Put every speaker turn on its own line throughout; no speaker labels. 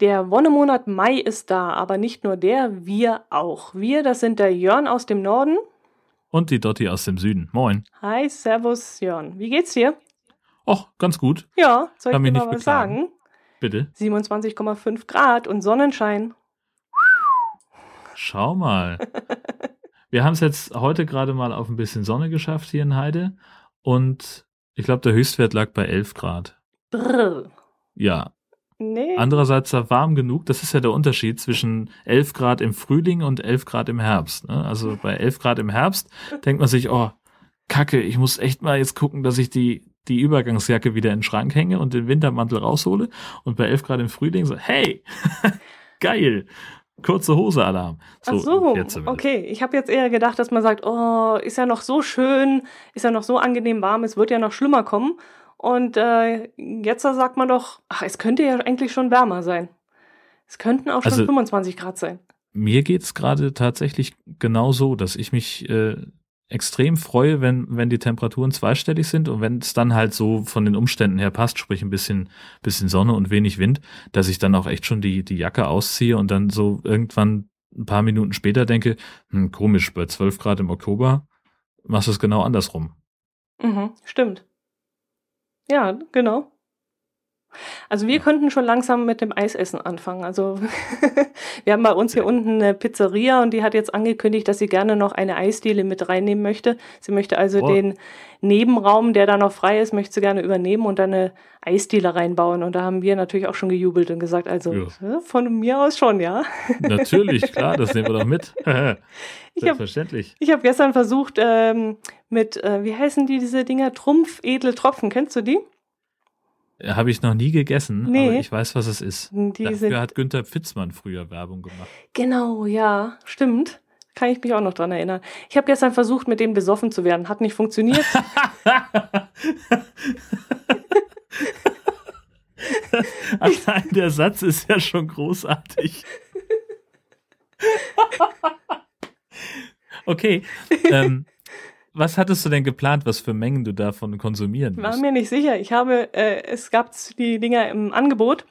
Der Wonnemonat Mai ist da, aber nicht nur der, wir auch. Wir, das sind der Jörn aus dem Norden.
Und die Dotti aus dem Süden. Moin.
Hi, Servus, Jörn. Wie geht's dir?
Och, ganz gut.
Ja, soll
Kann
ich dir mal
nicht
was sagen?
Bitte.
27,5 Grad und Sonnenschein.
Schau mal. Wir haben es jetzt heute gerade mal auf ein bisschen Sonne geschafft hier in Heide. Und ich glaube, der Höchstwert lag bei 11 Grad.
Brrr.
Ja.
Nee.
Andererseits war warm genug. Das ist ja der Unterschied zwischen 11 Grad im Frühling und 11 Grad im Herbst. Ne? Also bei 11 Grad im Herbst denkt man sich, oh, Kacke, ich muss echt mal jetzt gucken, dass ich die, die Übergangsjacke wieder in den Schrank hänge und den Wintermantel raushole. Und bei 11 Grad im Frühling so, hey, geil, kurze Hose Alarm.
Ach so,
ungefähr zumindest.
okay. Ich habe jetzt eher gedacht, dass man sagt, oh, ist ja noch so schön, ist ja noch so angenehm warm, es wird ja noch schlimmer kommen. Und äh, jetzt sagt man doch, ach, es könnte ja eigentlich schon wärmer sein. Es könnten auch schon
Also-
25 Grad sein.
Mir geht's gerade tatsächlich genau so, dass ich mich äh, extrem freue, wenn, wenn die Temperaturen zweistellig sind und wenn es dann halt so von den Umständen her passt, sprich ein bisschen, bisschen Sonne und wenig Wind, dass ich dann auch echt schon die, die Jacke ausziehe und dann so irgendwann ein paar Minuten später denke, hm, komisch, bei 12 Grad im Oktober machst du es genau andersrum.
Mhm, stimmt. Ja, genau. Also wir könnten schon langsam mit dem Eisessen anfangen. Also wir haben bei uns hier unten eine Pizzeria und die hat jetzt angekündigt, dass sie gerne noch eine Eisdiele mit reinnehmen möchte. Sie möchte also
Oh.
den Nebenraum, der da noch frei ist, möchte sie gerne übernehmen und dann eine Eisdiele reinbauen. Und da haben wir natürlich auch schon gejubelt und gesagt, also
Ja.
von mir aus schon, ja.
Natürlich, klar, das nehmen wir doch mit.
Ich habe
Selbstverständlich.
ich hab gestern versucht ähm, mit, äh, wie heißen die diese Dinger? Trumpf, edle Tropfen, kennst du die?
Habe ich noch nie gegessen,
Nee.
aber ich weiß, was es ist.
Die
Dafür hat Günther Pfitzmann früher Werbung gemacht.
Genau, ja, stimmt. Kann ich mich auch noch dran erinnern. Ich habe gestern versucht, mit denen besoffen zu werden. Hat nicht funktioniert.
Allein der Satz ist ja schon großartig. okay. Ähm, was hattest du denn geplant, was für Mengen du davon konsumieren
War
musst?
mir nicht sicher. Ich habe, äh, es gab die Dinger im Angebot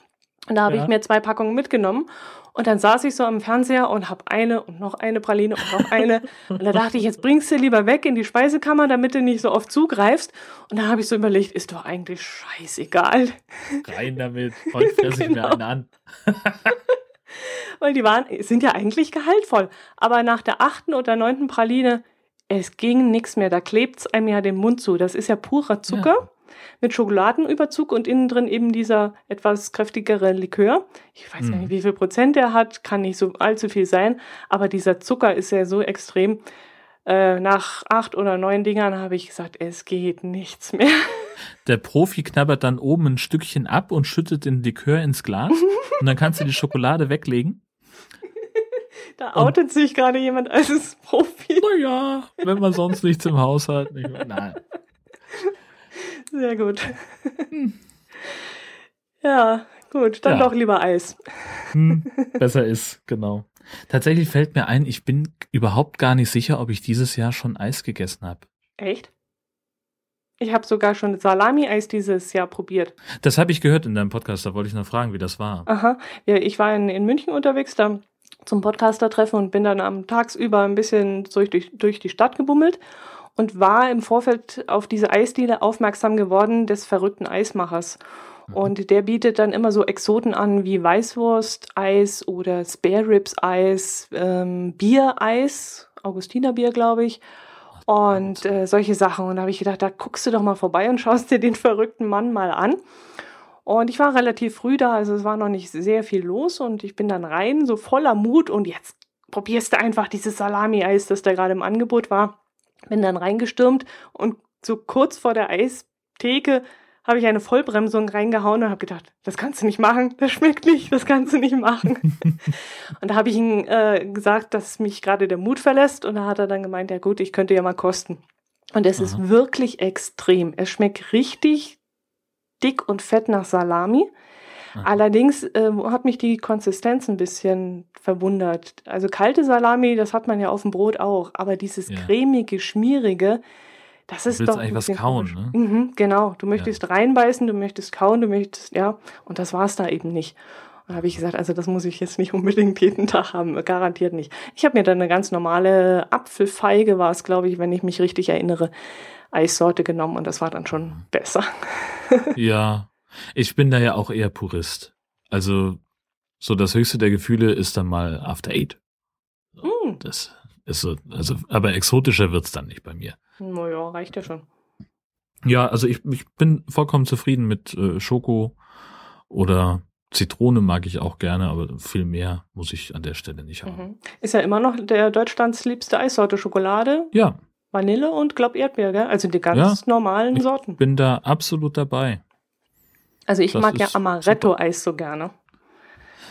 und da habe
Ja.
ich mir zwei Packungen mitgenommen. Und dann saß ich so am Fernseher und habe eine und noch eine Praline und noch eine. und da dachte ich, jetzt bringst du lieber weg in die Speisekammer, damit du nicht so oft zugreifst. Und dann habe ich so überlegt, ist doch eigentlich scheißegal.
Rein damit. Heute fresse ich mir
Genau.
einen an.
Weil die waren, sind ja eigentlich gehaltvoll. Aber nach der achten oder neunten Praline, es ging nichts mehr. Da klebt's einem ja den Mund zu. Das ist ja purer Zucker mit Schokoladenüberzug und innen drin eben dieser etwas kräftigere Likör. Ich weiß ja
Mhm.
nicht, wie viel Prozent der hat, kann nicht so allzu viel sein, aber dieser Zucker ist ja so extrem. Äh, nach acht oder neun Dingern habe ich gesagt, es geht nichts mehr.
Der Profi knabbert dann oben ein Stückchen ab und schüttet den Likör ins Glas. und dann kannst du die Schokolade weglegen.
Da
Und-
outet sich gerade jemand als Profi.
Naja, wenn man sonst nichts im Haushalt. Nicht mehr. Nein.
Sehr gut. Ja, gut, dann
Ja.
doch lieber Eis.
Hm, besser ist, genau. Tatsächlich fällt mir ein, ich bin überhaupt gar nicht sicher, ob ich dieses Jahr schon Eis gegessen habe.
Echt? Ich habe sogar schon Salami-Eis dieses Jahr probiert.
Das habe ich gehört in deinem Podcast, da wollte ich noch fragen, wie das war.
Aha. Ja, ich war in, in München unterwegs, da zum Podcaster-Treffen und bin dann am tagsüber ein bisschen durch, durch, durch die Stadt gebummelt und war im Vorfeld auf diese Eisdiele aufmerksam geworden des verrückten Eismachers. Und der bietet dann immer so Exoten an wie Weißwurst-Eis oder Spare Ribs-Eis, ähm, Bier-Eis, Augustinerbier, glaube ich. Und äh, solche Sachen. Und da habe ich gedacht, da guckst du doch mal vorbei und schaust dir den verrückten Mann mal an. Und ich war relativ früh da, also es war noch nicht sehr viel los. Und ich bin dann rein, so voller Mut. Und jetzt probierst du einfach dieses Salami-Eis, das da gerade im Angebot war. Bin dann reingestürmt und so kurz vor der Eistheke habe ich eine Vollbremsung reingehauen und habe gedacht, das kannst du nicht machen, das schmeckt nicht, das kannst du nicht machen. und da habe ich ihm äh, gesagt, dass mich gerade der Mut verlässt und da hat er dann gemeint, ja gut, ich könnte ja mal kosten. Und es ist
Aha.
wirklich extrem. Es schmeckt richtig dick und fett nach Salami.
Aha.
Allerdings ähm, hat mich die Konsistenz ein bisschen verwundert. Also kalte Salami, das hat man ja auf dem Brot auch, aber dieses
Ja.
cremige, schmierige, das ist
willst
doch
eigentlich was kauen,
komisch.
ne?
Mhm, genau, du möchtest reinbeißen, du möchtest kauen, du möchtest, ja, und das war's da eben nicht. Und da habe ich gesagt, also das muss ich jetzt nicht unbedingt jeden Tag haben, garantiert nicht. Ich habe mir dann eine ganz normale Apfelfeige, war es, glaube ich, wenn ich mich richtig erinnere, Eissorte genommen und das war dann schon besser.
ja, ich bin da ja auch eher Purist. Also so das höchste der Gefühle ist dann mal After Eight. Mm. Das ist so, also, aber exotischer wird's dann nicht bei mir.
Naja, reicht ja schon.
Ja, also ich, ich bin vollkommen zufrieden mit äh, Schoko oder Zitrone mag ich auch gerne, aber viel mehr muss ich an der Stelle nicht haben. Mhm.
Ist ja immer noch der Deutschlands liebste Eissorte Schokolade.
Ja.
Vanille und glaub Erdbeer, gell? Also die ganz ja, normalen Sorten.
Ich bin da absolut dabei.
Also ich das mag ja Amaretto-Eis so gerne.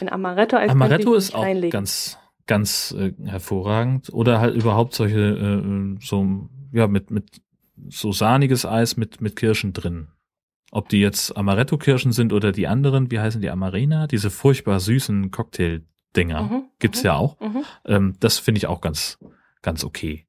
Ein Amaretto-Eis Amaretto ist auch reinlegen. ganz, ganz äh, hervorragend. Oder halt überhaupt solche, äh, so, ja, mit, mit so sahniges Eis mit, mit Kirschen drin. Ob die jetzt Amaretto-Kirschen sind oder die anderen, wie heißen die Amarena? Diese furchtbar süßen Cocktail-Dinger mhm, gibt's mhm, ja auch. Mhm. Ähm, das finde ich auch ganz, ganz okay.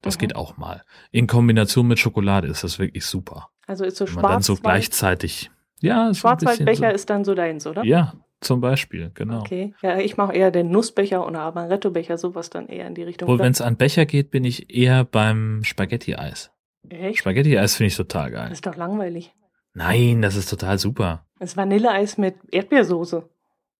Das mhm. geht auch mal. In Kombination mit Schokolade ist das wirklich super.
Also ist so
schwarz. dann so gleichzeitig. Ja,
Schwarzwaldbecher
so,
ist dann so deins, oder?
Ja, zum Beispiel, genau.
Okay. Ja, ich mache eher den Nussbecher oder Amaretto-Becher, sowas dann eher in die Richtung.
Wohl, wenn es an Becher geht, bin ich eher beim Spaghetti-Eis. Echt? Spaghetti-Eis finde ich total geil.
Das ist doch langweilig.
Nein, das ist total super.
Das Vanilleeis mit Erdbeersoße.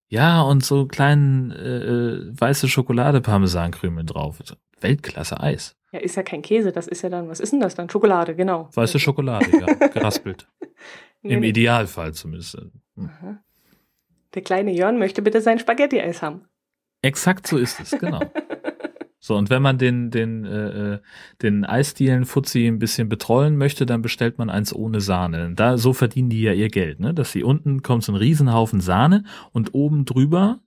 Ja, und so kleinen äh, äh weiße Schokolade-Parmesankrümel drauf. Weltklasse Eis.
Ja, ist ja kein Käse, das ist ja dann, was ist denn das dann? Schokolade, genau.
Weiße Schokolade, ja, geraspelt. nee, Im nee. Idealfall zumindest. Hm.
Der kleine Jörn möchte bitte sein Spaghetti-Eis haben.
Exakt so ist es, genau. So, und wenn man den, den, äh, äh, den Eisdielen Fuzzi ein bisschen betrollen möchte, dann bestellt man eins ohne Sahne. Da, so verdienen die ja ihr Geld, ne? Dass sie unten kommt so ein Riesenhaufen Sahne und oben drüber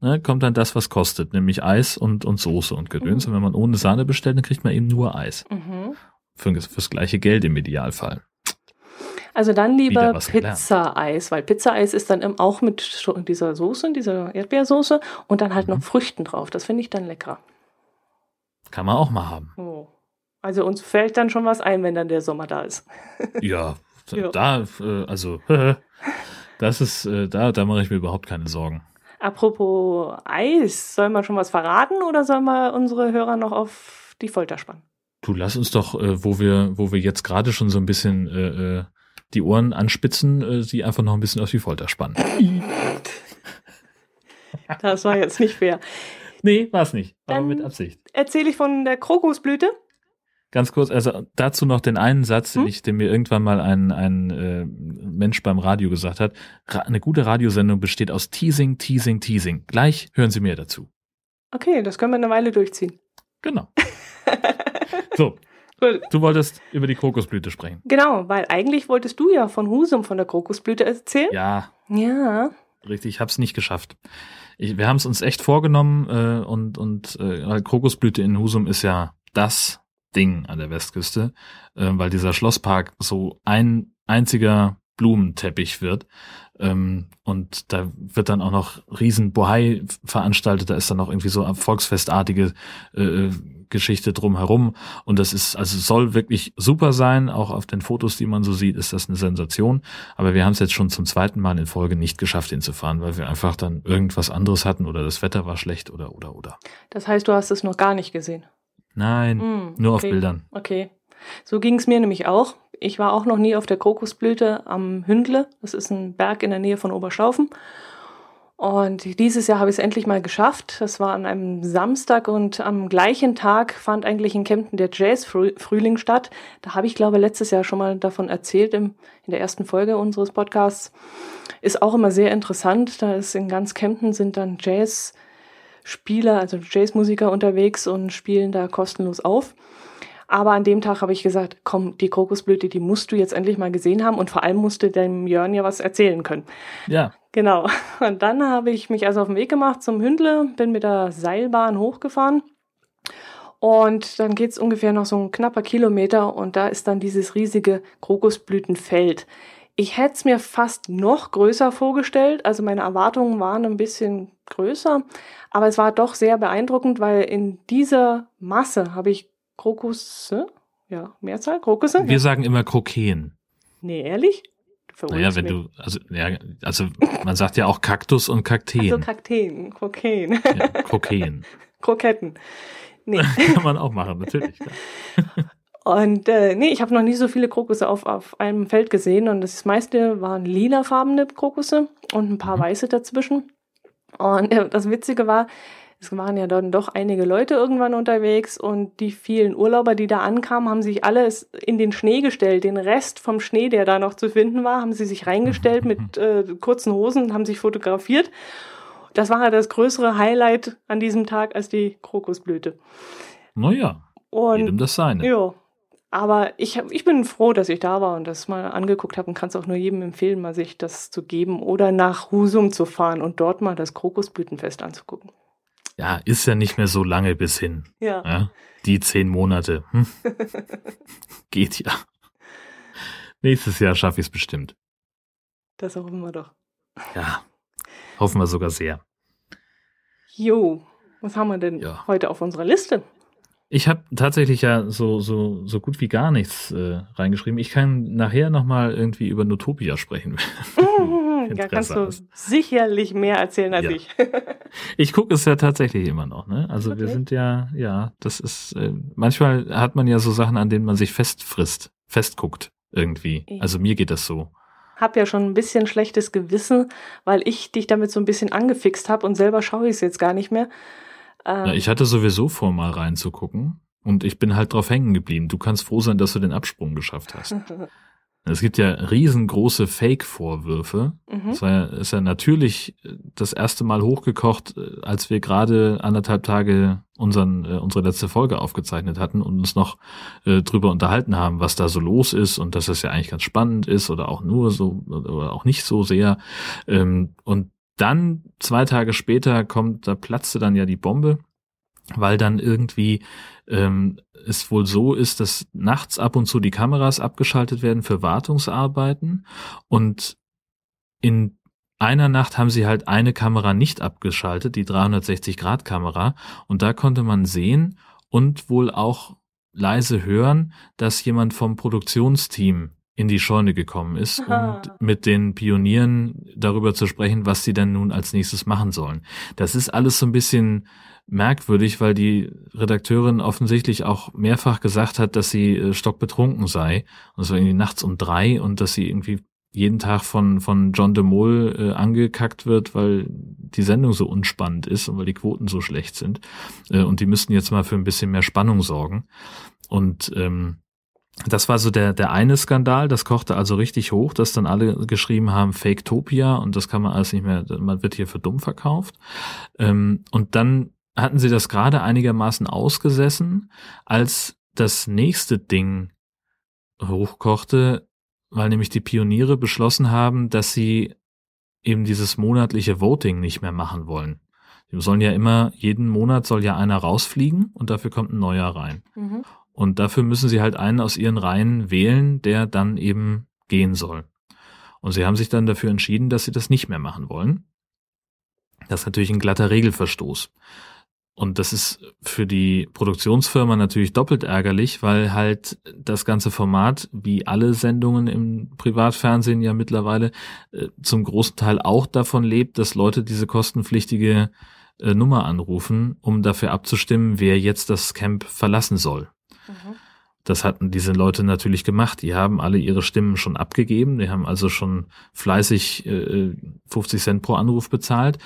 ne, kommt dann das, was kostet, nämlich Eis und, und Soße und Gedöns. Mhm. Und wenn man ohne Sahne bestellt, dann kriegt man eben nur Eis. Mhm. Für, fürs gleiche Geld im Idealfall.
Also dann lieber Pizza-Eis, weil Pizza-Eis ist dann auch mit dieser Soße, dieser Erdbeersoße und dann halt mhm. noch Früchten drauf. Das finde ich dann lecker.
Kann man auch mal haben.
Oh. Also uns fällt dann schon was ein, wenn dann der Sommer da ist.
ja, ja, da, äh, also das ist, äh, da, da mache ich mir überhaupt keine Sorgen.
Apropos Eis, soll man schon was verraten oder soll man unsere Hörer noch auf die Folter spannen?
Du lass uns doch, äh, wo wir, wo wir jetzt gerade schon so ein bisschen äh, die Ohren anspitzen, sie einfach noch ein bisschen auf die Folter spannen.
das war jetzt nicht fair.
Nee, war es nicht. Aber Dann mit Absicht.
Erzähle ich von der Krokusblüte.
Ganz kurz, also dazu noch den einen Satz, den, hm? ich, den mir irgendwann mal ein, ein äh, Mensch beim Radio gesagt hat. Ra eine gute Radiosendung besteht aus Teasing, Teasing, Teasing. Gleich hören Sie mehr dazu.
Okay, das können wir eine Weile durchziehen.
Genau. so. Du wolltest über die Krokusblüte sprechen.
Genau, weil eigentlich wolltest du ja von Husum von der Krokusblüte erzählen.
Ja.
Ja.
Richtig, ich habe es nicht geschafft ich, wir haben es uns echt vorgenommen äh, und, und äh, Krokusblüte in Husum ist ja das Ding an der Westküste, äh, weil dieser Schlosspark so ein einziger Blumenteppich wird. Ähm, und da wird dann auch noch riesen Bohai veranstaltet, da ist dann auch irgendwie so volksfestartige äh, Geschichte drumherum. Und das ist, also soll wirklich super sein. Auch auf den Fotos, die man so sieht, ist das eine Sensation. Aber wir haben es jetzt schon zum zweiten Mal in Folge nicht geschafft, hinzufahren, weil wir einfach dann irgendwas anderes hatten oder das Wetter war schlecht oder oder oder.
Das heißt, du hast es noch gar nicht gesehen?
Nein, mm, nur okay. auf Bildern.
Okay. So ging es mir nämlich auch. Ich war auch noch nie auf der Krokusblüte am Hündle. Das ist ein Berg in der Nähe von Oberschaufen. Und dieses Jahr habe ich es endlich mal geschafft. Das war an einem Samstag und am gleichen Tag fand eigentlich in Kempten der Jazz-Frühling statt. Da habe ich, glaube letztes Jahr schon mal davon erzählt im, in der ersten Folge unseres Podcasts. Ist auch immer sehr interessant. Da ist in ganz Kempten sind dann Jazz-Spieler, also Jazzmusiker unterwegs und spielen da kostenlos auf. Aber an dem Tag habe ich gesagt, komm, die Krokusblüte, die musst du jetzt endlich mal gesehen haben und vor allem musst du dem Jörn ja was erzählen können.
Ja.
Genau. Und dann habe ich mich also auf den Weg gemacht zum Hündle, bin mit der Seilbahn hochgefahren. Und dann geht es ungefähr noch so ein knapper Kilometer und da ist dann dieses riesige Krokusblütenfeld. Ich hätte es mir fast noch größer vorgestellt, also meine Erwartungen waren ein bisschen größer, aber es war doch sehr beeindruckend, weil in dieser Masse habe ich Krokusse, ja, Mehrzahl, Krokusse?
Wir ja. sagen immer Krokeen.
Nee, ehrlich?
Naja, wenn
nicht.
du, also, ja, also man sagt ja auch Kaktus und Kakteen.
So Kakteen, Kokain,
ja, Kokain.
Kroketten. Nee.
Kann man auch machen, natürlich.
Und äh, nee, ich habe noch nie so viele Krokusse auf, auf einem Feld gesehen und das meiste waren lilafarbene Krokusse und ein paar
Mhm.
weiße dazwischen. Und äh, das Witzige war, es waren ja dann doch einige Leute irgendwann unterwegs und die vielen Urlauber, die da ankamen, haben sich alles in den Schnee gestellt. Den Rest vom Schnee, der da noch zu finden war, haben sie sich reingestellt mit äh, kurzen Hosen und haben sich fotografiert. Das war ja das größere Highlight an diesem Tag als die Krokusblüte.
Naja,
Und
jedem das seine.
ja. Aber ich, ich bin froh, dass ich da war und das mal angeguckt habe und kann es auch nur jedem empfehlen, mal sich das zu geben oder nach Husum zu fahren und dort mal das Krokusblütenfest anzugucken.
Ja, ist ja nicht mehr so lange bis hin.
Ja.
Ja, die zehn Monate. Hm. Geht ja. Nächstes Jahr schaffe ich es bestimmt.
Das hoffen wir doch.
Ja, hoffen wir sogar sehr.
Jo, was haben wir denn
Ja.
heute auf unserer Liste?
Ich habe tatsächlich ja so, so, so gut wie gar nichts äh, reingeschrieben. Ich kann nachher nochmal irgendwie über Notopia sprechen.
Da kannst
Interesse
du
hast.
sicherlich mehr erzählen als
Ja.
ich.
Ich gucke es ja tatsächlich immer noch. Ne? Also wir
Okay.
sind ja, ja, das ist, äh, manchmal hat man ja so Sachen, an denen man sich festfrisst, festguckt irgendwie.
Ja.
Also mir geht das so.
Hab ja schon ein bisschen schlechtes Gewissen, weil ich dich damit so ein bisschen angefixt habe und selber schaue ich es jetzt gar nicht mehr. Ähm,
Ja, ich hatte sowieso vor, mal reinzugucken. Und ich bin halt drauf hängen geblieben. Du kannst froh sein, dass du den Absprung geschafft hast. Es gibt ja riesengroße Fake-Vorwürfe.
mhm.
Das war ja, ist ja natürlich äh, das erste Mal hochgekocht, äh, als wir gerade anderthalb Tage unseren, äh, unsere letzte Folge aufgezeichnet hatten und uns noch äh, drüber unterhalten haben, was da so los ist und dass es ja eigentlich ganz spannend ist oder auch nur so oder auch nicht so sehr. Ähm, und dann zwei Tage später kommt, da platzte dann ja die Bombe, weil dann irgendwie ähm, es wohl so ist, dass nachts ab und zu die Kameras abgeschaltet werden für Wartungsarbeiten und in einer Nacht haben sie halt eine Kamera nicht abgeschaltet, die 360-Grad-Kamera, und da konnte man sehen und wohl auch leise hören, dass jemand vom Produktionsteam in die Scheune gekommen ist,
Aha.
um mit den Pionieren darüber zu sprechen, was sie denn nun als nächstes machen sollen. Das ist alles so ein bisschen merkwürdig, weil die Redakteurin offensichtlich auch mehrfach gesagt hat, dass sie äh, stockbetrunken sei. Und es war irgendwie nachts um drei und dass sie irgendwie jeden Tag von, von John de Mol äh, angekackt wird, weil die Sendung so unspannend ist und weil die Quoten so schlecht sind. Äh, und die müssten jetzt mal für ein bisschen mehr Spannung sorgen. Und ähm, das war so der, der eine Skandal, das kochte also richtig hoch, dass dann alle geschrieben haben, Fake-Topia und das kann man alles nicht mehr, man wird hier für dumm verkauft. Ähm, und dann hatten sie das gerade einigermaßen ausgesessen, als das nächste Ding hochkochte, weil nämlich die Pioniere beschlossen haben, dass sie eben dieses monatliche Voting nicht mehr machen wollen. Die sollen ja immer, jeden Monat soll ja einer rausfliegen und dafür kommt ein neuer rein.
Mhm.
Und dafür müssen sie halt einen aus ihren Reihen wählen, der dann eben gehen soll. Und sie haben sich dann dafür entschieden, dass sie das nicht mehr machen wollen. Das ist natürlich ein glatter Regelverstoß. Und das ist für die Produktionsfirma natürlich doppelt ärgerlich, weil halt das ganze Format, wie alle Sendungen im Privatfernsehen ja mittlerweile, äh, zum großen Teil auch davon lebt, dass Leute diese kostenpflichtige äh, Nummer anrufen, um dafür abzustimmen, wer jetzt das Camp verlassen soll.
Mhm.
Das hatten diese Leute natürlich gemacht. Die haben alle ihre Stimmen schon abgegeben. Die haben also schon fleißig äh, 50 Cent pro Anruf bezahlt.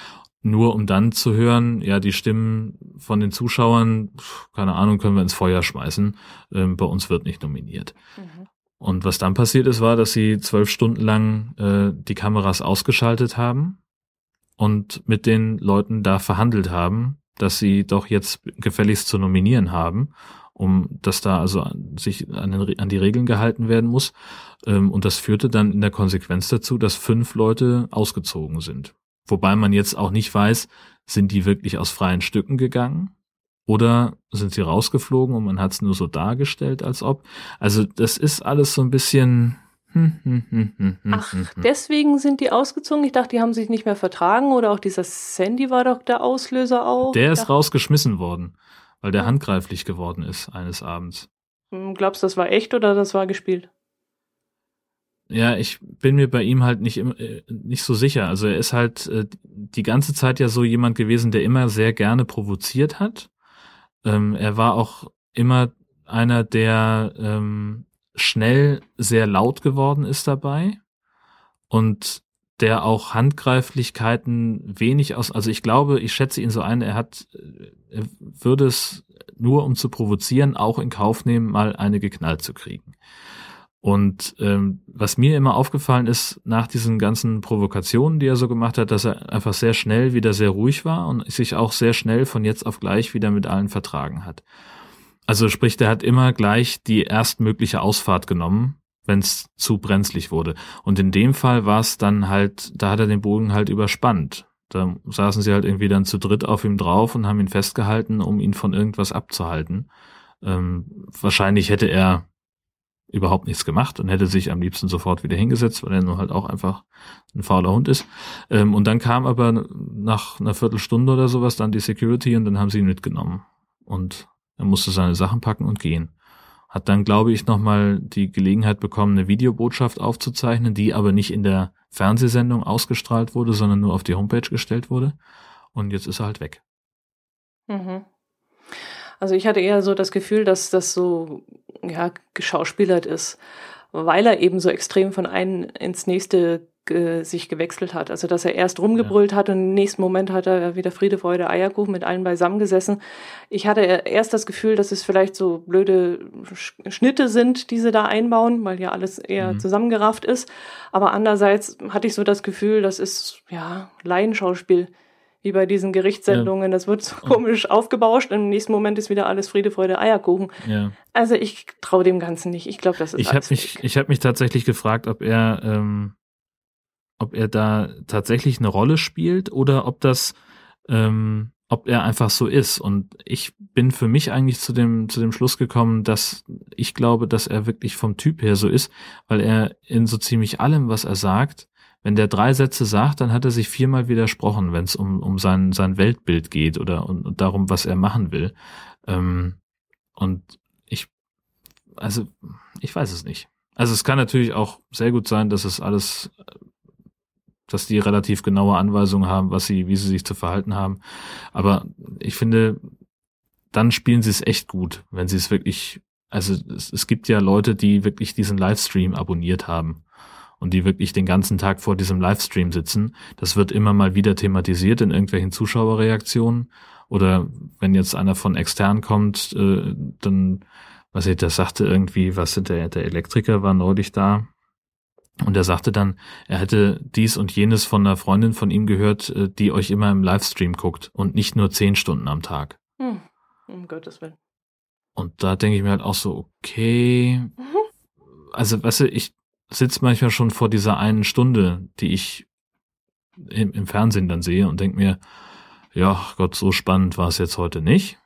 Nur um dann zu hören, ja, die Stimmen von den Zuschauern, keine Ahnung, können wir ins Feuer schmeißen. Ähm, bei uns wird nicht nominiert.
Mhm.
Und was dann passiert ist, war, dass sie zwölf Stunden lang äh, die Kameras ausgeschaltet haben und mit den Leuten da verhandelt haben, dass sie doch jetzt gefälligst zu nominieren haben, um dass da also an- sich an, den, an die Regeln gehalten werden muss. Ähm, und das führte dann in der Konsequenz dazu, dass fünf Leute ausgezogen sind. Wobei man jetzt auch nicht weiß, sind die wirklich aus freien Stücken gegangen? Oder sind sie rausgeflogen und man hat es nur so dargestellt, als ob? Also das ist alles so ein bisschen. hm, hm, hm, hm, hm,
Ach,
hm, hm.
deswegen sind die ausgezogen. Ich dachte, die haben sich nicht mehr vertragen oder auch dieser Sandy war doch der Auslöser auch.
Der ist
dachte,
rausgeschmissen worden, weil der
Ja.
handgreiflich geworden ist eines Abends.
hm, Glaubst du, das war echt oder das war gespielt?
ja, ich bin mir bei ihm halt nicht, äh, nicht so sicher. Also er ist halt äh, die ganze Zeit ja so jemand gewesen, der immer sehr gerne provoziert hat. Ähm, er war auch immer einer, der ähm, schnell sehr laut geworden ist dabei und der auch Handgreiflichkeiten wenig aus, also ich glaube, ich schätze ihn so ein, er hat, er würde es nur um zu provozieren, auch in Kauf nehmen, mal eine geknallt zu kriegen. Und ähm, was mir immer aufgefallen ist nach diesen ganzen Provokationen, die er so gemacht hat, dass er einfach sehr schnell wieder sehr ruhig war und sich auch sehr schnell von jetzt auf gleich wieder mit allen vertragen hat. Also sprich, der hat immer gleich die erstmögliche Ausfahrt genommen, wenn es zu brenzlig wurde. Und in dem Fall war es dann halt, da hat er den Bogen halt überspannt. Da saßen sie halt irgendwie dann zu dritt auf ihm drauf und haben ihn festgehalten, um ihn von irgendwas abzuhalten. Ähm, wahrscheinlich hätte er überhaupt nichts gemacht und hätte sich am liebsten sofort wieder hingesetzt, weil er nur halt auch einfach ein fauler Hund ist. Ähm, und dann kam aber nach einer Viertelstunde oder sowas dann die Security und dann haben sie ihn mitgenommen. Und er musste seine Sachen packen und gehen. Hat dann, glaube ich, nochmal die Gelegenheit bekommen, eine Videobotschaft aufzuzeichnen, die aber nicht in der Fernsehsendung ausgestrahlt wurde, sondern nur auf die Homepage gestellt wurde. Und jetzt ist er halt weg.
Mhm. Also ich hatte eher so das Gefühl, dass das so ja, geschauspielert ist, weil er eben so extrem von einem ins nächste sich gewechselt hat. Also dass er erst rumgebrüllt ja. hat und im nächsten Moment hat er wieder Friede, Freude, Eierkuchen mit allen beisammen gesessen. Ich hatte erst das Gefühl, dass es vielleicht so blöde Schnitte sind, die sie da einbauen, weil ja alles eher mhm. zusammengerafft ist. Aber andererseits hatte ich so das Gefühl, das ist ja Laienschauspiel wie bei diesen Gerichtssendungen. Ja. Das wird so komisch aufgebauscht. Im nächsten Moment ist wieder alles Friede, Freude, Eierkuchen. Ja. Also ich traue dem Ganzen nicht. Ich glaube, das ist
ich hab mich, Ich habe mich tatsächlich gefragt, ob er, ähm, ob er da tatsächlich eine Rolle spielt oder ob das, ähm, ob er einfach so ist. Und ich bin für mich eigentlich zu dem, zu dem Schluss gekommen, dass ich glaube, dass er wirklich vom Typ her so ist, weil er in so ziemlich allem, was er sagt, wenn der drei Sätze sagt, dann hat er sich viermal widersprochen, wenn es um, um sein, sein Weltbild geht oder und, und darum, was er machen will. Ähm, und ich, also, ich weiß es nicht. Also es kann natürlich auch sehr gut sein, dass es alles, dass die relativ genaue Anweisungen haben, was sie, wie sie sich zu verhalten haben. Aber ich finde, dann spielen sie es echt gut, wenn sie es wirklich, also es, es gibt ja Leute, die wirklich diesen Livestream abonniert haben und die wirklich den ganzen Tag vor diesem Livestream sitzen. Das wird immer mal wieder thematisiert in irgendwelchen Zuschauerreaktionen. Oder wenn jetzt einer von extern kommt, äh, dann, was ich, der sagte irgendwie, was der, der Elektriker war neulich da. Und er sagte dann, er hätte dies und jenes von einer Freundin von ihm gehört, äh, die euch immer im Livestream guckt und nicht nur zehn Stunden am Tag. Hm.
Um Gottes Willen.
Und da denke ich mir halt auch so, okay. Mhm. Also, weißt du, ich, sitze manchmal schon vor dieser einen Stunde, die ich im, im Fernsehen dann sehe und denke mir, ja, Gott, so spannend war es jetzt heute nicht.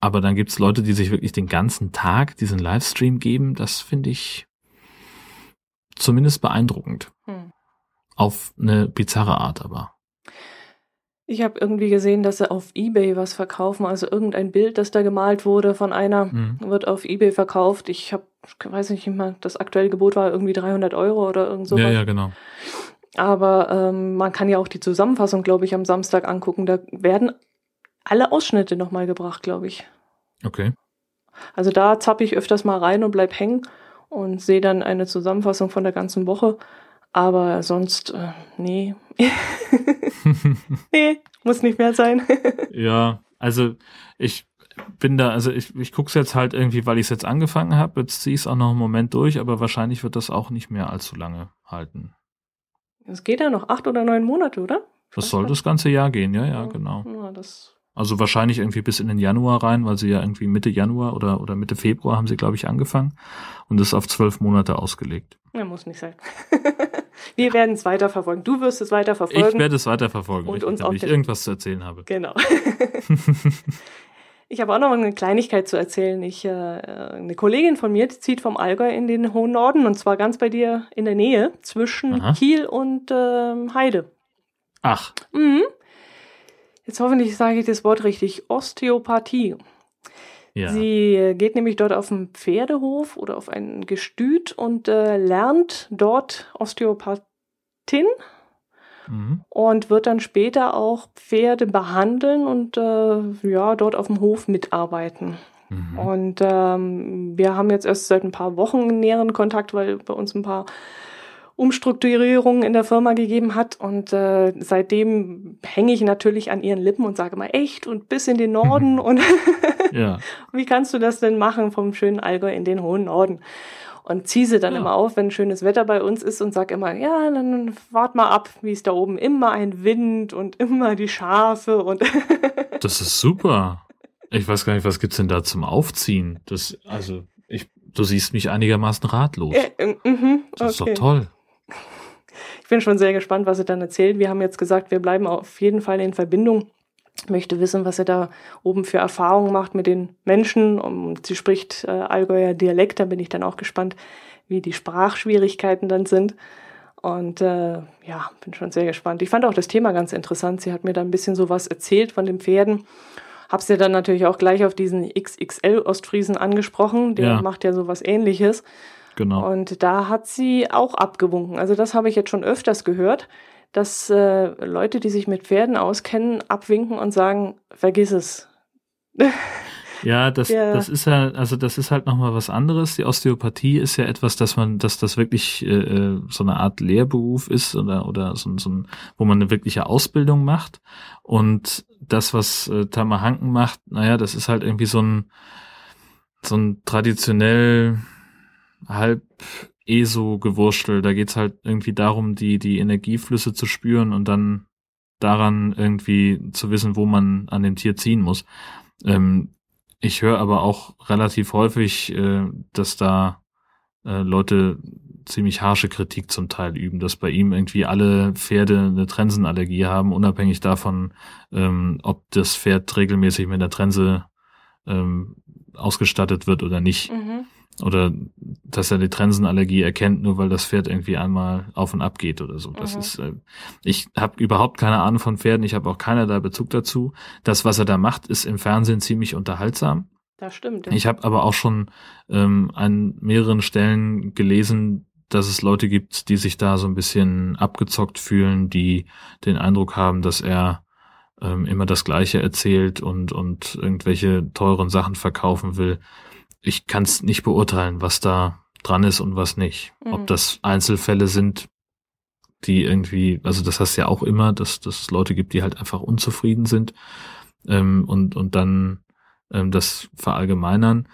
Aber dann gibt es Leute, die sich wirklich den ganzen Tag diesen Livestream geben. Das finde ich zumindest beeindruckend. Hm. Auf eine bizarre Art aber.
Ich habe irgendwie gesehen, dass sie auf Ebay was verkaufen. Also irgendein Bild, das da gemalt wurde von einer, mhm. wird auf Ebay verkauft. Ich habe, weiß nicht mehr, das aktuelle Gebot war irgendwie 300 Euro oder irgend sowas.
Ja, ja, genau.
Aber ähm, man kann ja auch die Zusammenfassung, glaube ich, am Samstag angucken. Da werden alle Ausschnitte nochmal gebracht, glaube ich.
Okay.
Also da zappe ich öfters mal rein und bleib hängen und sehe dann eine Zusammenfassung von der ganzen Woche. Aber sonst, äh, nee. nee, muss nicht mehr sein.
ja, also ich bin da, also ich, ich gucke es jetzt halt irgendwie, weil ich es jetzt angefangen habe. Jetzt ziehe ich es auch noch einen Moment durch, aber wahrscheinlich wird das auch nicht mehr allzu lange halten.
Es geht ja noch acht oder neun Monate, oder?
Das soll das ganze Jahr gehen, ja, ja, genau. Ja, das also wahrscheinlich irgendwie bis in den Januar rein, weil sie ja irgendwie Mitte Januar oder, oder Mitte Februar haben sie, glaube ich, angefangen und ist auf zwölf Monate ausgelegt.
Ja, muss nicht sein. Wir werden es weiterverfolgen. Du wirst es weiterverfolgen.
Ich werde es weiterverfolgen, und uns wenn ich irgendwas zu erzählen habe.
Genau. ich habe auch noch eine Kleinigkeit zu erzählen. Ich, äh, eine Kollegin von mir zieht vom Allgäu in den hohen Norden und zwar ganz bei dir in der Nähe zwischen Aha. Kiel und äh, Heide.
Ach.
Mhm. Jetzt hoffentlich sage ich das Wort richtig. Osteopathie. Ja. Sie geht nämlich dort auf einen Pferdehof oder auf ein Gestüt und äh, lernt dort Osteopathin mhm. und wird dann später auch Pferde behandeln und äh, ja, dort auf dem Hof mitarbeiten. Mhm. Und ähm, wir haben jetzt erst seit ein paar Wochen näheren Kontakt, weil bei uns ein paar Umstrukturierungen in der Firma gegeben hat. Und äh, seitdem hänge ich natürlich an ihren Lippen und sage mal echt und bis in den Norden. und ja. wie kannst du das denn machen vom schönen Allgäu in den hohen Norden? Und ziehe sie dann ja. immer auf, wenn schönes Wetter bei uns ist und sage immer, ja, dann wart mal ab, wie ist da oben. Immer ein Wind und immer die Schafe und.
das ist super. Ich weiß gar nicht, was gibt's denn da zum Aufziehen? Das, also, ich, du siehst mich einigermaßen ratlos. Äh, äh, mh, das ist doch toll.
Ich bin schon sehr gespannt, was sie dann erzählt. Wir haben jetzt gesagt, wir bleiben auf jeden Fall in Verbindung. Ich möchte wissen, was sie da oben für Erfahrungen macht mit den Menschen. Und sie spricht äh, Allgäuer Dialekt, da bin ich dann auch gespannt, wie die Sprachschwierigkeiten dann sind. Und äh, ja, bin schon sehr gespannt. Ich fand auch das Thema ganz interessant. Sie hat mir da ein bisschen so was erzählt von den Pferden Hab's ja dann natürlich auch gleich auf diesen XXL Ostfriesen angesprochen. Der ja. macht ja sowas ähnliches. Genau. Und da hat sie auch abgewunken. Also das habe ich jetzt schon öfters gehört, dass äh, Leute, die sich mit Pferden auskennen, abwinken und sagen, vergiss es.
Ja, das, ja. das ist ja, also das ist halt nochmal was anderes. Die Osteopathie ist ja etwas, dass man, dass das wirklich äh, äh, so eine Art Lehrberuf ist oder, oder so, so ein, wo man eine wirkliche Ausbildung macht. Und das, was äh, Tamahanken macht, naja, das ist halt irgendwie so ein, so ein traditionell halb ESO-Gewurstel. Da geht's halt irgendwie darum, die, die Energieflüsse zu spüren und dann daran irgendwie zu wissen, wo man an dem Tier ziehen muss. Ähm, ich höre aber auch relativ häufig, äh, dass da äh, Leute ziemlich harsche Kritik zum Teil üben, dass bei ihm irgendwie alle Pferde eine Trensenallergie haben, unabhängig davon, ähm, ob das Pferd regelmäßig mit der Trense ähm, ausgestattet wird oder nicht. Mhm. Oder dass er die Trensenallergie erkennt, nur weil das Pferd irgendwie einmal auf und ab geht oder so. Das mhm. ist, äh, ich habe überhaupt keine Ahnung von Pferden, ich habe auch keinerlei Bezug dazu. Das, was er da macht, ist im Fernsehen ziemlich unterhaltsam.
Das stimmt. Ja.
Ich habe aber auch schon ähm, an mehreren Stellen gelesen, dass es Leute gibt, die sich da so ein bisschen abgezockt fühlen, die den Eindruck haben, dass er ähm, immer das Gleiche erzählt und, und irgendwelche teuren Sachen verkaufen will ich kann es nicht beurteilen, was da dran ist und was nicht. Mhm. Ob das Einzelfälle sind, die irgendwie, also das heißt ja auch immer, dass, dass es Leute gibt, die halt einfach unzufrieden sind ähm, und, und dann ähm, das verallgemeinern.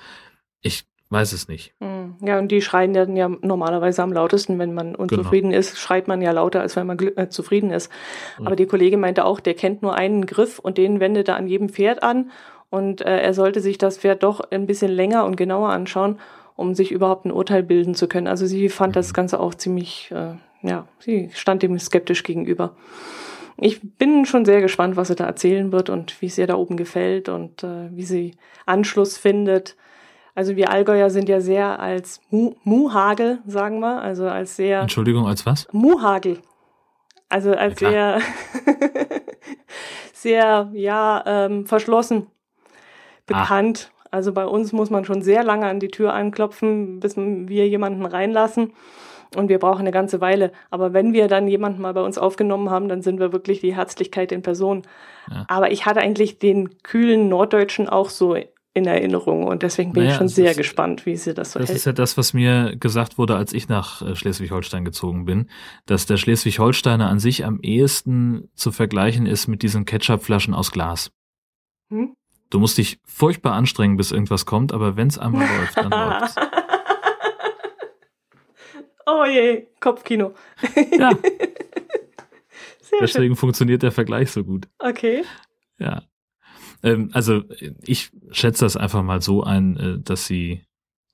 Ich weiß es nicht.
Mhm. Ja, und die schreien dann ja normalerweise am lautesten, wenn man unzufrieden genau. ist, schreit man ja lauter, als wenn man äh, zufrieden ist. Aber ja. die Kollegin meinte auch, der kennt nur einen Griff und den wendet er an jedem Pferd an und äh, er sollte sich das Pferd doch ein bisschen länger und genauer anschauen, um sich überhaupt ein Urteil bilden zu können. Also sie fand mhm. das Ganze auch ziemlich, äh, ja, sie stand dem skeptisch gegenüber. Ich bin schon sehr gespannt, was sie da erzählen wird und wie es ihr da oben gefällt und äh, wie sie Anschluss findet. Also wir Allgäuer sind ja sehr als Mu Muhagel, sagen wir, also als sehr.
Entschuldigung, als was?
Muhagel. Also als ja, sehr, sehr, ja, ähm, verschlossen bekannt. Ah. Also bei uns muss man schon sehr lange an die Tür anklopfen, bis wir jemanden reinlassen. Und wir brauchen eine ganze Weile. Aber wenn wir dann jemanden mal bei uns aufgenommen haben, dann sind wir wirklich die Herzlichkeit in Person. Ja. Aber ich hatte eigentlich den kühlen Norddeutschen auch so in Erinnerung und deswegen bin naja, ich schon sehr ist, gespannt, wie sie das so
Das hält. ist ja das, was mir gesagt wurde, als ich nach äh, Schleswig-Holstein gezogen bin, dass der Schleswig-Holsteiner an sich am ehesten zu vergleichen ist mit diesen Ketchupflaschen aus Glas. Hm? Du musst dich furchtbar anstrengen, bis irgendwas kommt, aber wenn es einmal läuft, dann läuft's.
Oh je, Kopfkino.
Ja. Sehr Deswegen schön. funktioniert der Vergleich so gut.
Okay.
Ja. Ähm, also ich schätze das einfach mal so ein, äh, dass sie,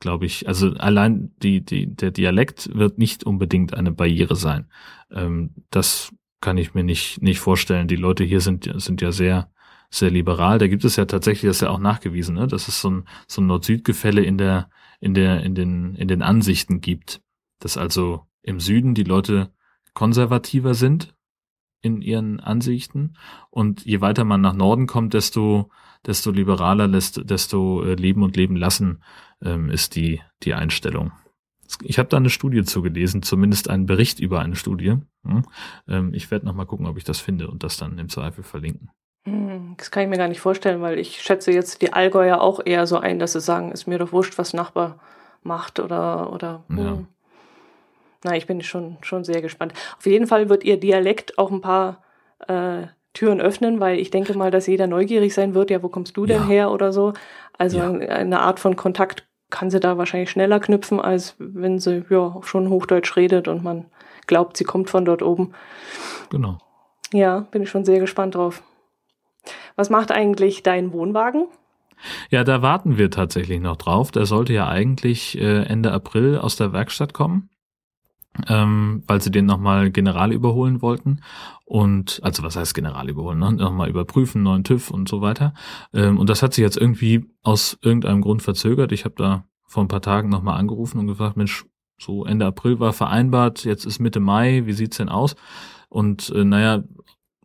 glaube ich, also allein die, die, der Dialekt wird nicht unbedingt eine Barriere sein. Ähm, das kann ich mir nicht, nicht vorstellen. Die Leute hier sind, sind ja sehr sehr liberal. Da gibt es ja tatsächlich, das ist ja auch nachgewiesen, ne? dass es so ein, so ein Nord-Süd-Gefälle in der, in der, in den, in den Ansichten gibt. Dass also im Süden die Leute konservativer sind, in ihren Ansichten. Und je weiter man nach Norden kommt, desto, desto liberaler, desto äh, leben und leben lassen ähm, ist die, die Einstellung. Ich habe da eine Studie zugelesen, zumindest einen Bericht über eine Studie. Hm? Ähm, ich werde noch mal gucken, ob ich das finde und das dann im Zweifel verlinken.
Hm, das kann ich mir gar nicht vorstellen, weil ich schätze jetzt die Allgäuer auch eher so ein, dass sie sagen, ist mir doch wurscht, was Nachbar macht oder, oder. Hm. Ja. Na, ich bin schon, schon sehr gespannt. Auf jeden Fall wird ihr Dialekt auch ein paar äh, Türen öffnen, weil ich denke mal, dass jeder neugierig sein wird, ja, wo kommst du denn ja. her oder so. Also ja. eine Art von Kontakt kann sie da wahrscheinlich schneller knüpfen, als wenn sie ja schon Hochdeutsch redet und man glaubt, sie kommt von dort oben.
Genau.
Ja, bin ich schon sehr gespannt drauf. Was macht eigentlich dein Wohnwagen?
Ja, da warten wir tatsächlich noch drauf. Der sollte ja eigentlich äh, Ende April aus der Werkstatt kommen ähm, weil sie den nochmal general überholen wollten. Und, also was heißt general überholen, ne? nochmal überprüfen, neuen TÜV und so weiter. Ähm, und das hat sich jetzt irgendwie aus irgendeinem Grund verzögert. Ich habe da vor ein paar Tagen nochmal angerufen und gefragt, Mensch, so Ende April war vereinbart, jetzt ist Mitte Mai, wie sieht's denn aus? Und äh, naja,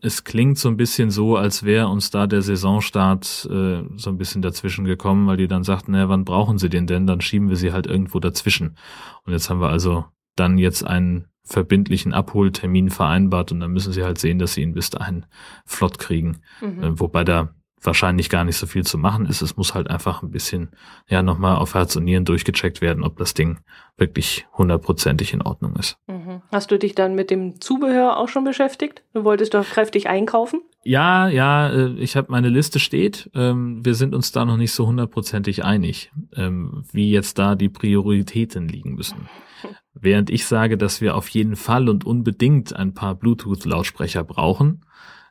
es klingt so ein bisschen so, als wäre uns da der Saisonstart äh, so ein bisschen dazwischen gekommen, weil die dann sagten, naja, wann brauchen sie den denn? Dann schieben wir sie halt irgendwo dazwischen. Und jetzt haben wir also dann jetzt einen verbindlichen Abholtermin vereinbart und dann müssen sie halt sehen, dass sie ihn bis dahin flott kriegen. Mhm. Äh, wobei da wahrscheinlich gar nicht so viel zu machen ist. Es muss halt einfach ein bisschen, ja, nochmal auf Herz und Nieren durchgecheckt werden, ob das Ding wirklich hundertprozentig in Ordnung ist.
Mhm. Hast du dich dann mit dem Zubehör auch schon beschäftigt? Du wolltest doch kräftig einkaufen?
Ja, ja, äh, ich habe meine Liste steht. Ähm, wir sind uns da noch nicht so hundertprozentig einig, ähm, wie jetzt da die Prioritäten liegen müssen. Während ich sage, dass wir auf jeden Fall und unbedingt ein paar Bluetooth-Lautsprecher brauchen,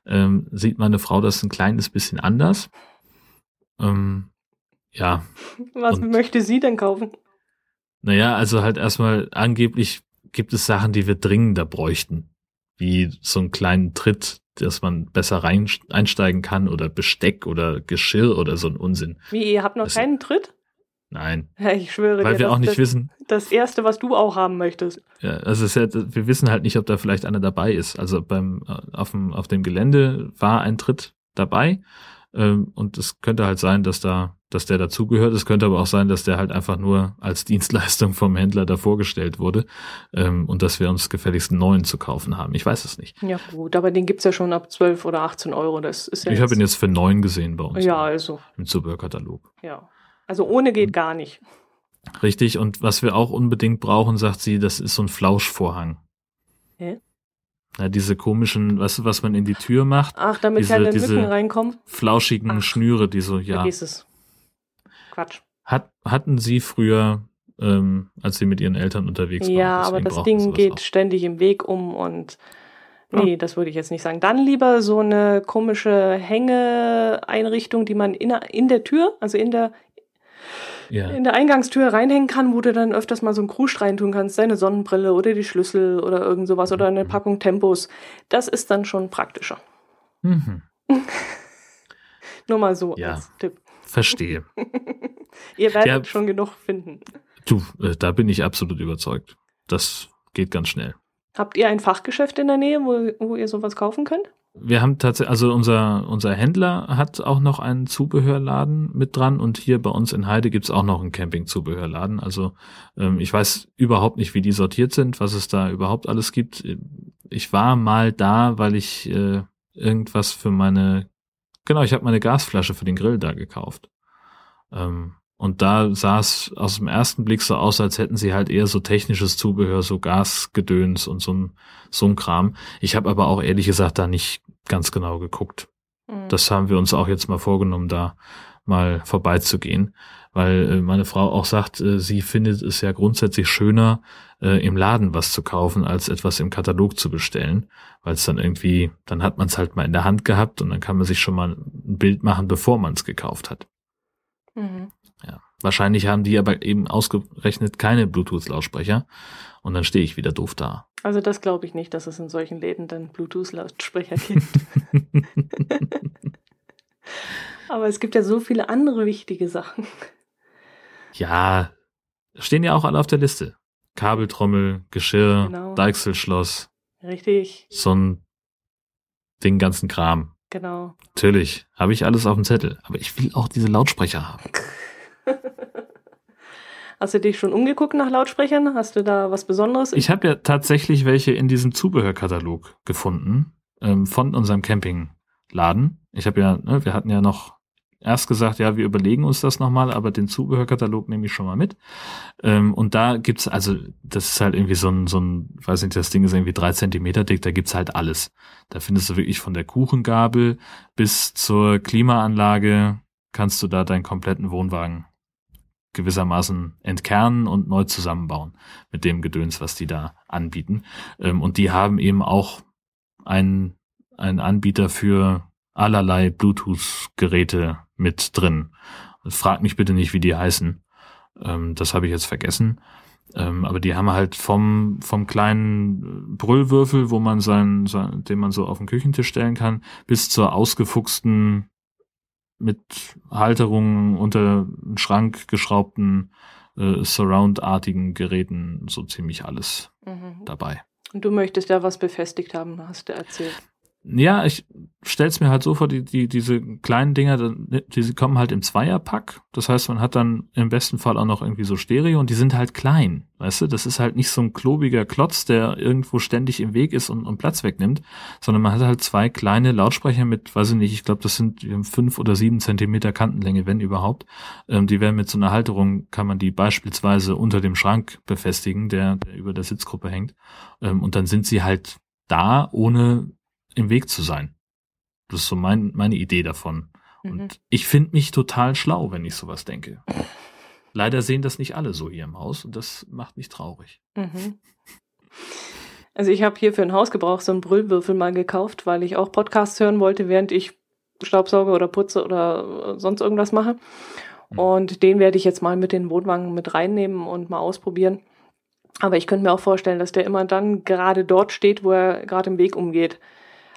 ähm, sieht meine Frau das ein kleines bisschen anders. Ähm, ja.
Was und, möchte sie denn kaufen?
Naja, also halt erstmal angeblich gibt es Sachen, die wir dringender bräuchten. Wie so einen kleinen Tritt, dass man besser rein einsteigen kann oder Besteck oder Geschirr oder so ein Unsinn.
Wie, ihr habt noch also, keinen Tritt?
Nein.
Ich schwöre
Weil
dir,
wir auch nicht
das,
wissen.
Das erste, was du auch haben möchtest.
Ja, also es ist ja, wir wissen halt nicht, ob da vielleicht einer dabei ist. Also beim äh, auf dem auf dem Gelände war ein Tritt dabei ähm, und es könnte halt sein, dass da dass der dazugehört. Es könnte aber auch sein, dass der halt einfach nur als Dienstleistung vom Händler da vorgestellt wurde ähm, und dass wir uns gefälligst einen neuen zu kaufen haben. Ich weiß es nicht.
Ja gut, aber den gibt's ja schon ab 12 oder 18 Euro. Das ist ja
ich habe ihn jetzt für neun gesehen bei uns.
Ja, also.
Im Zubehörkatalog.
Ja. Also ohne geht gar nicht.
Richtig, und was wir auch unbedingt brauchen, sagt sie, das ist so ein Flauschvorhang. Hä? Ja, diese komischen, du, was man in die Tür macht?
Ach, damit diese, keine diese Mücken reinkommen?
Flauschigen Ach, Schnüre, die so, ja.
Vergiss es. Quatsch.
Hat, hatten sie früher, ähm, als sie mit ihren Eltern unterwegs
waren. Ja, aber das Ding geht auch. ständig im Weg um und Nee, ja. das würde ich jetzt nicht sagen. Dann lieber so eine komische Hängeeinrichtung, die man in, in der Tür, also in der ja. in der Eingangstür reinhängen kann, wo du dann öfters mal so einen Krusch reintun kannst, deine Sonnenbrille oder die Schlüssel oder irgend sowas oder eine mhm. Packung Tempos. Das ist dann schon praktischer. Mhm. Nur mal so
ja, als Tipp. Verstehe.
Ihr werdet ja, schon genug finden.
Du, äh, da bin ich absolut überzeugt. Das geht ganz schnell.
Habt ihr ein Fachgeschäft in der Nähe, wo, wo ihr sowas kaufen könnt?
Wir haben tatsächlich, also unser, unser Händler hat auch noch einen Zubehörladen mit dran und hier bei uns in Heide gibt's auch noch einen Camping-Zubehörladen. Also ähm, ich weiß überhaupt nicht, wie die sortiert sind, was es da überhaupt alles gibt. Ich war mal da, weil ich äh, irgendwas für meine, genau, ich habe meine Gasflasche für den Grill da gekauft. Ähm, und da sah es aus dem ersten Blick so aus, als hätten sie halt eher so technisches Zubehör, so Gasgedöns und so ein, so ein Kram. Ich habe aber auch ehrlich gesagt da nicht ganz genau geguckt. Mhm. Das haben wir uns auch jetzt mal vorgenommen, da mal vorbeizugehen, weil äh, meine Frau auch sagt, äh, sie findet es ja grundsätzlich schöner, äh, im Laden was zu kaufen, als etwas im Katalog zu bestellen, weil es dann irgendwie, dann hat man es halt mal in der Hand gehabt und dann kann man sich schon mal ein Bild machen, bevor man es gekauft hat. Mhm. Wahrscheinlich haben die aber eben ausgerechnet keine Bluetooth-Lautsprecher und dann stehe ich wieder doof da.
Also das glaube ich nicht, dass es in solchen Läden dann Bluetooth-Lautsprecher gibt. aber es gibt ja so viele andere wichtige Sachen.
Ja, stehen ja auch alle auf der Liste. Kabeltrommel, Geschirr, genau. Deichselschloss.
Richtig.
So ein den ganzen Kram.
Genau.
Natürlich, habe ich alles auf dem Zettel. Aber ich will auch diese Lautsprecher haben.
Hast du dich schon umgeguckt nach Lautsprechern? Hast du da was Besonderes?
Ich habe ja tatsächlich welche in diesem Zubehörkatalog gefunden ähm, von unserem Campingladen. Ich habe ja, ne, wir hatten ja noch erst gesagt, ja, wir überlegen uns das nochmal, aber den Zubehörkatalog nehme ich schon mal mit. Ähm, und da gibt's also, das ist halt irgendwie so ein, so ein, weiß nicht, das Ding ist irgendwie drei Zentimeter dick, da gibt's halt alles. Da findest du wirklich von der Kuchengabel bis zur Klimaanlage kannst du da deinen kompletten Wohnwagen gewissermaßen entkernen und neu zusammenbauen mit dem Gedöns, was die da anbieten. Ähm, und die haben eben auch einen, einen Anbieter für allerlei Bluetooth-Geräte mit drin. Frag mich bitte nicht, wie die heißen. Ähm, das habe ich jetzt vergessen. Ähm, aber die haben halt vom, vom kleinen Brüllwürfel, wo man sein, sein, den man so auf den Küchentisch stellen kann, bis zur ausgefuchsten mit Halterungen unter einen Schrank geschraubten äh, Surround-artigen Geräten so ziemlich alles mhm. dabei.
Und du möchtest ja was befestigt haben, hast du erzählt.
Ja, ich stell's mir halt so vor, die, die, diese kleinen Dinger, die kommen halt im Zweierpack. Das heißt, man hat dann im besten Fall auch noch irgendwie so Stereo und die sind halt klein. Weißt du, das ist halt nicht so ein klobiger Klotz, der irgendwo ständig im Weg ist und, und Platz wegnimmt, sondern man hat halt zwei kleine Lautsprecher mit, weiß ich nicht, ich glaube, das sind fünf oder sieben Zentimeter Kantenlänge, wenn überhaupt. Ähm, die werden mit so einer Halterung, kann man die beispielsweise unter dem Schrank befestigen, der, der über der Sitzgruppe hängt. Ähm, und dann sind sie halt da, ohne im Weg zu sein. Das ist so mein, meine Idee davon. Mhm. Und ich finde mich total schlau, wenn ich sowas denke. Leider sehen das nicht alle so hier im Haus und das macht mich traurig. Mhm.
Also ich habe hier für ein Hausgebrauch so einen Brüllwürfel mal gekauft, weil ich auch Podcasts hören wollte, während ich Staubsauge oder putze oder sonst irgendwas mache. Mhm. Und den werde ich jetzt mal mit den Wohnwagen mit reinnehmen und mal ausprobieren. Aber ich könnte mir auch vorstellen, dass der immer dann gerade dort steht, wo er gerade im Weg umgeht.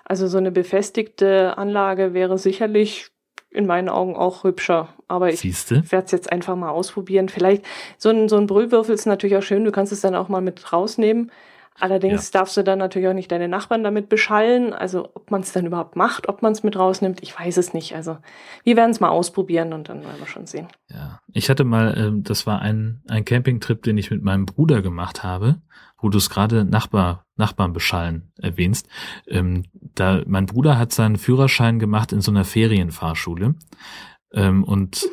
Also so eine befestigte Anlage wäre sicherlich in meinen Augen auch hübscher. Aber ich werde es jetzt einfach mal ausprobieren. Vielleicht so ein, so ein Brüllwürfel ist natürlich auch schön. Du kannst es dann auch mal mit rausnehmen. Allerdings ja. darfst du dann natürlich auch nicht deine Nachbarn damit beschallen. Also ob man es dann überhaupt macht, ob man es mit rausnimmt, ich weiß es nicht. Also wir werden es mal ausprobieren und dann werden wir schon sehen.
Ja, ich hatte mal, äh, das war ein, ein Campingtrip, den ich mit meinem Bruder gemacht habe, wo du es gerade Nachbar, Nachbarn beschallen erwähnst. Ähm, da, mein Bruder hat seinen Führerschein gemacht in so einer Ferienfahrschule. Ähm, und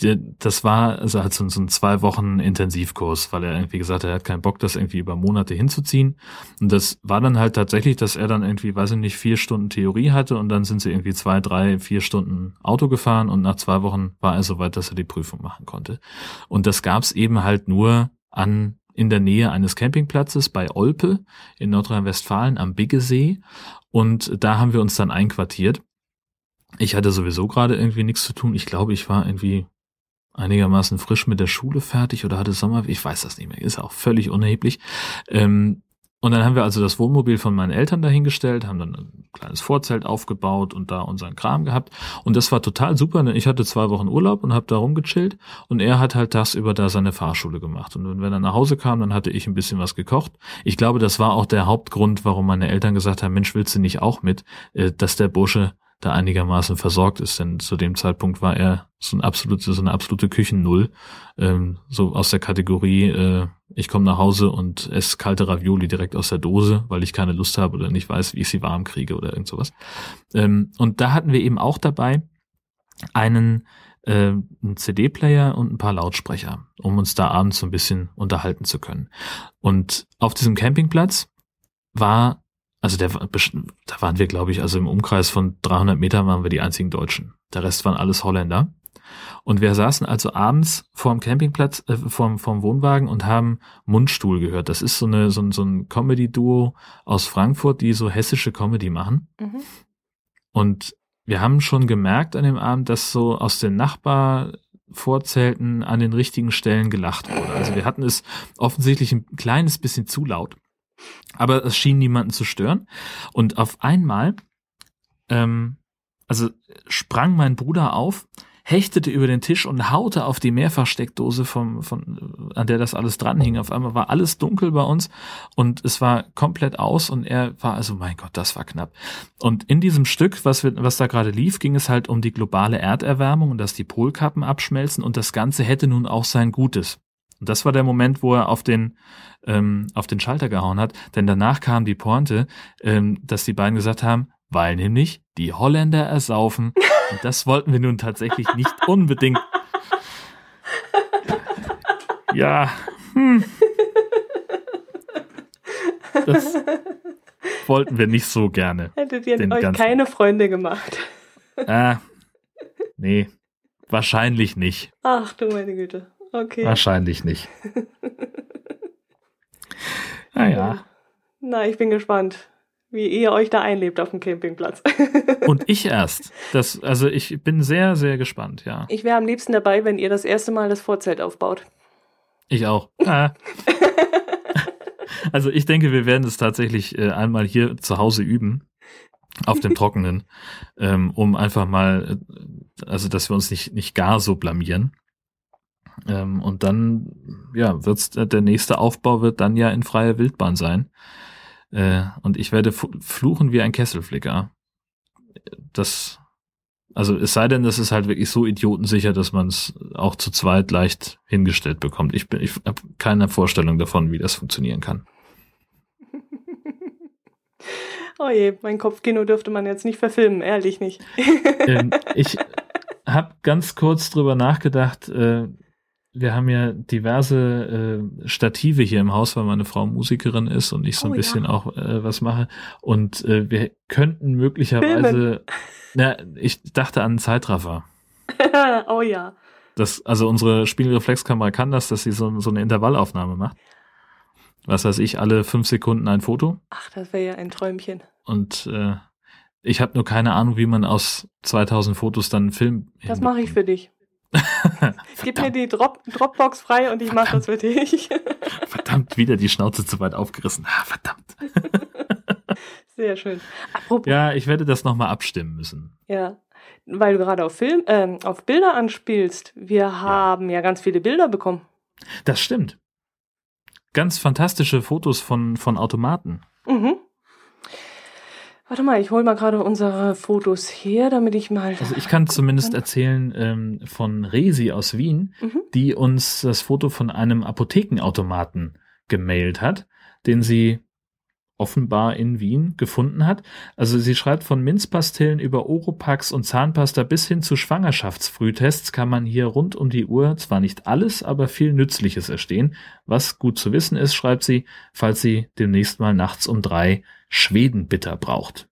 das war also so, so ein zwei Wochen Intensivkurs, weil er irgendwie gesagt hat, er hat keinen Bock, das irgendwie über Monate hinzuziehen. Und das war dann halt tatsächlich, dass er dann irgendwie, weiß ich nicht, vier Stunden Theorie hatte und dann sind sie irgendwie zwei, drei, vier Stunden Auto gefahren und nach zwei Wochen war er so weit, dass er die Prüfung machen konnte. Und das gab's eben halt nur an in der Nähe eines Campingplatzes bei Olpe in Nordrhein-Westfalen am Biggesee. Und da haben wir uns dann einquartiert. Ich hatte sowieso gerade irgendwie nichts zu tun. Ich glaube, ich war irgendwie einigermaßen frisch mit der Schule fertig oder hatte Sommer, ich weiß das nicht mehr, ist auch völlig unerheblich. Ähm, und dann haben wir also das Wohnmobil von meinen Eltern dahingestellt, haben dann ein kleines Vorzelt aufgebaut und da unseren Kram gehabt. Und das war total super. Ich hatte zwei Wochen Urlaub und habe da rumgechillt. Und er hat halt tagsüber da seine Fahrschule gemacht. Und wenn er nach Hause kam, dann hatte ich ein bisschen was gekocht. Ich glaube, das war auch der Hauptgrund, warum meine Eltern gesagt haben, Mensch, willst du nicht auch mit, äh, dass der Bursche da einigermaßen versorgt ist, denn zu dem Zeitpunkt war er so, ein absolute, so eine absolute Küchennull, ähm, so aus der Kategorie, äh, ich komme nach Hause und esse kalte Ravioli direkt aus der Dose, weil ich keine Lust habe oder nicht weiß, wie ich sie warm kriege oder irgend sowas. Ähm, und da hatten wir eben auch dabei einen, äh, einen CD-Player und ein paar Lautsprecher, um uns da abends so ein bisschen unterhalten zu können. Und auf diesem Campingplatz war also der, da waren wir, glaube ich, also im Umkreis von 300 Metern waren wir die einzigen Deutschen. Der Rest waren alles Holländer. Und wir saßen also abends vorm Campingplatz, äh, vorm, vorm Wohnwagen und haben Mundstuhl gehört. Das ist so, eine, so, ein, so ein Comedy-Duo aus Frankfurt, die so hessische Comedy machen. Mhm. Und wir haben schon gemerkt an dem Abend, dass so aus den Nachbarvorzelten an den richtigen Stellen gelacht wurde. Also wir hatten es offensichtlich ein kleines bisschen zu laut. Aber es schien niemanden zu stören. Und auf einmal, ähm, also sprang mein Bruder auf, hechtete über den Tisch und haute auf die Mehrfachsteckdose vom, von, an der das alles dranhing. Auf einmal war alles dunkel bei uns und es war komplett aus und er war, also mein Gott, das war knapp. Und in diesem Stück, was wir, was da gerade lief, ging es halt um die globale Erderwärmung und dass die Polkappen abschmelzen und das Ganze hätte nun auch sein Gutes. Und das war der Moment, wo er auf den, ähm, auf den Schalter gehauen hat, denn danach kam die Pointe, ähm, dass die beiden gesagt haben, weil nämlich die Holländer ersaufen. Und das wollten wir nun tatsächlich nicht unbedingt. Ja. Hm. Das wollten wir nicht so gerne.
Hättet ihr euch ganzen. keine Freunde gemacht?
Ah, nee, wahrscheinlich nicht.
Ach du meine Güte. Okay.
Wahrscheinlich nicht. naja.
Na, ich bin gespannt wie ihr euch da einlebt auf dem Campingplatz.
Und ich erst. Das, also ich bin sehr, sehr gespannt, ja.
Ich wäre am liebsten dabei, wenn ihr das erste Mal das Vorzelt aufbaut.
Ich auch. Ah. also ich denke, wir werden es tatsächlich äh, einmal hier zu Hause üben. Auf dem Trockenen, ähm, um einfach mal, äh, also dass wir uns nicht, nicht gar so blamieren. Ähm, und dann, ja, wird's, der nächste Aufbau wird dann ja in freier Wildbahn sein. Äh, und ich werde fluchen wie ein Kesselflicker. Das, also es sei denn, das ist halt wirklich so idiotensicher, dass man es auch zu zweit leicht hingestellt bekommt. Ich bin, ich habe keine Vorstellung davon, wie das funktionieren kann.
Oh je, mein Kopfkino dürfte man jetzt nicht verfilmen, ehrlich nicht.
ähm, ich habe ganz kurz drüber nachgedacht, äh, wir haben ja diverse äh, Stative hier im Haus, weil meine Frau Musikerin ist und ich so ein oh, bisschen ja. auch äh, was mache. Und äh, wir könnten möglicherweise, na, ich dachte an einen Zeitraffer.
oh ja.
Das, also unsere Spielreflexkamera kann das, dass sie so, so eine Intervallaufnahme macht. Was weiß ich, alle fünf Sekunden ein Foto.
Ach, das wäre ja ein Träumchen.
Und äh, ich habe nur keine Ahnung, wie man aus 2000 Fotos dann einen Film.
Das mache ich für dich. Gib mir die Drop Dropbox frei und ich mache das für dich.
verdammt, wieder die Schnauze zu weit aufgerissen. Ah, verdammt.
Sehr schön.
Apropos, ja, ich werde das nochmal abstimmen müssen.
Ja, weil du gerade auf Film, äh, auf Bilder anspielst. Wir haben ja. ja ganz viele Bilder bekommen.
Das stimmt. Ganz fantastische Fotos von, von Automaten.
Mhm. Warte mal, ich hole mal gerade unsere Fotos her, damit ich mal.
Also ich kann zumindest erzählen ähm, von Resi aus Wien, mhm. die uns das Foto von einem Apothekenautomaten gemailt hat, den sie offenbar in Wien gefunden hat. Also sie schreibt von Minzpastillen über Oropax und Zahnpasta bis hin zu Schwangerschaftsfrühtests kann man hier rund um die Uhr zwar nicht alles, aber viel Nützliches erstehen. Was gut zu wissen ist, schreibt sie, falls sie demnächst mal nachts um drei Schwedenbitter braucht.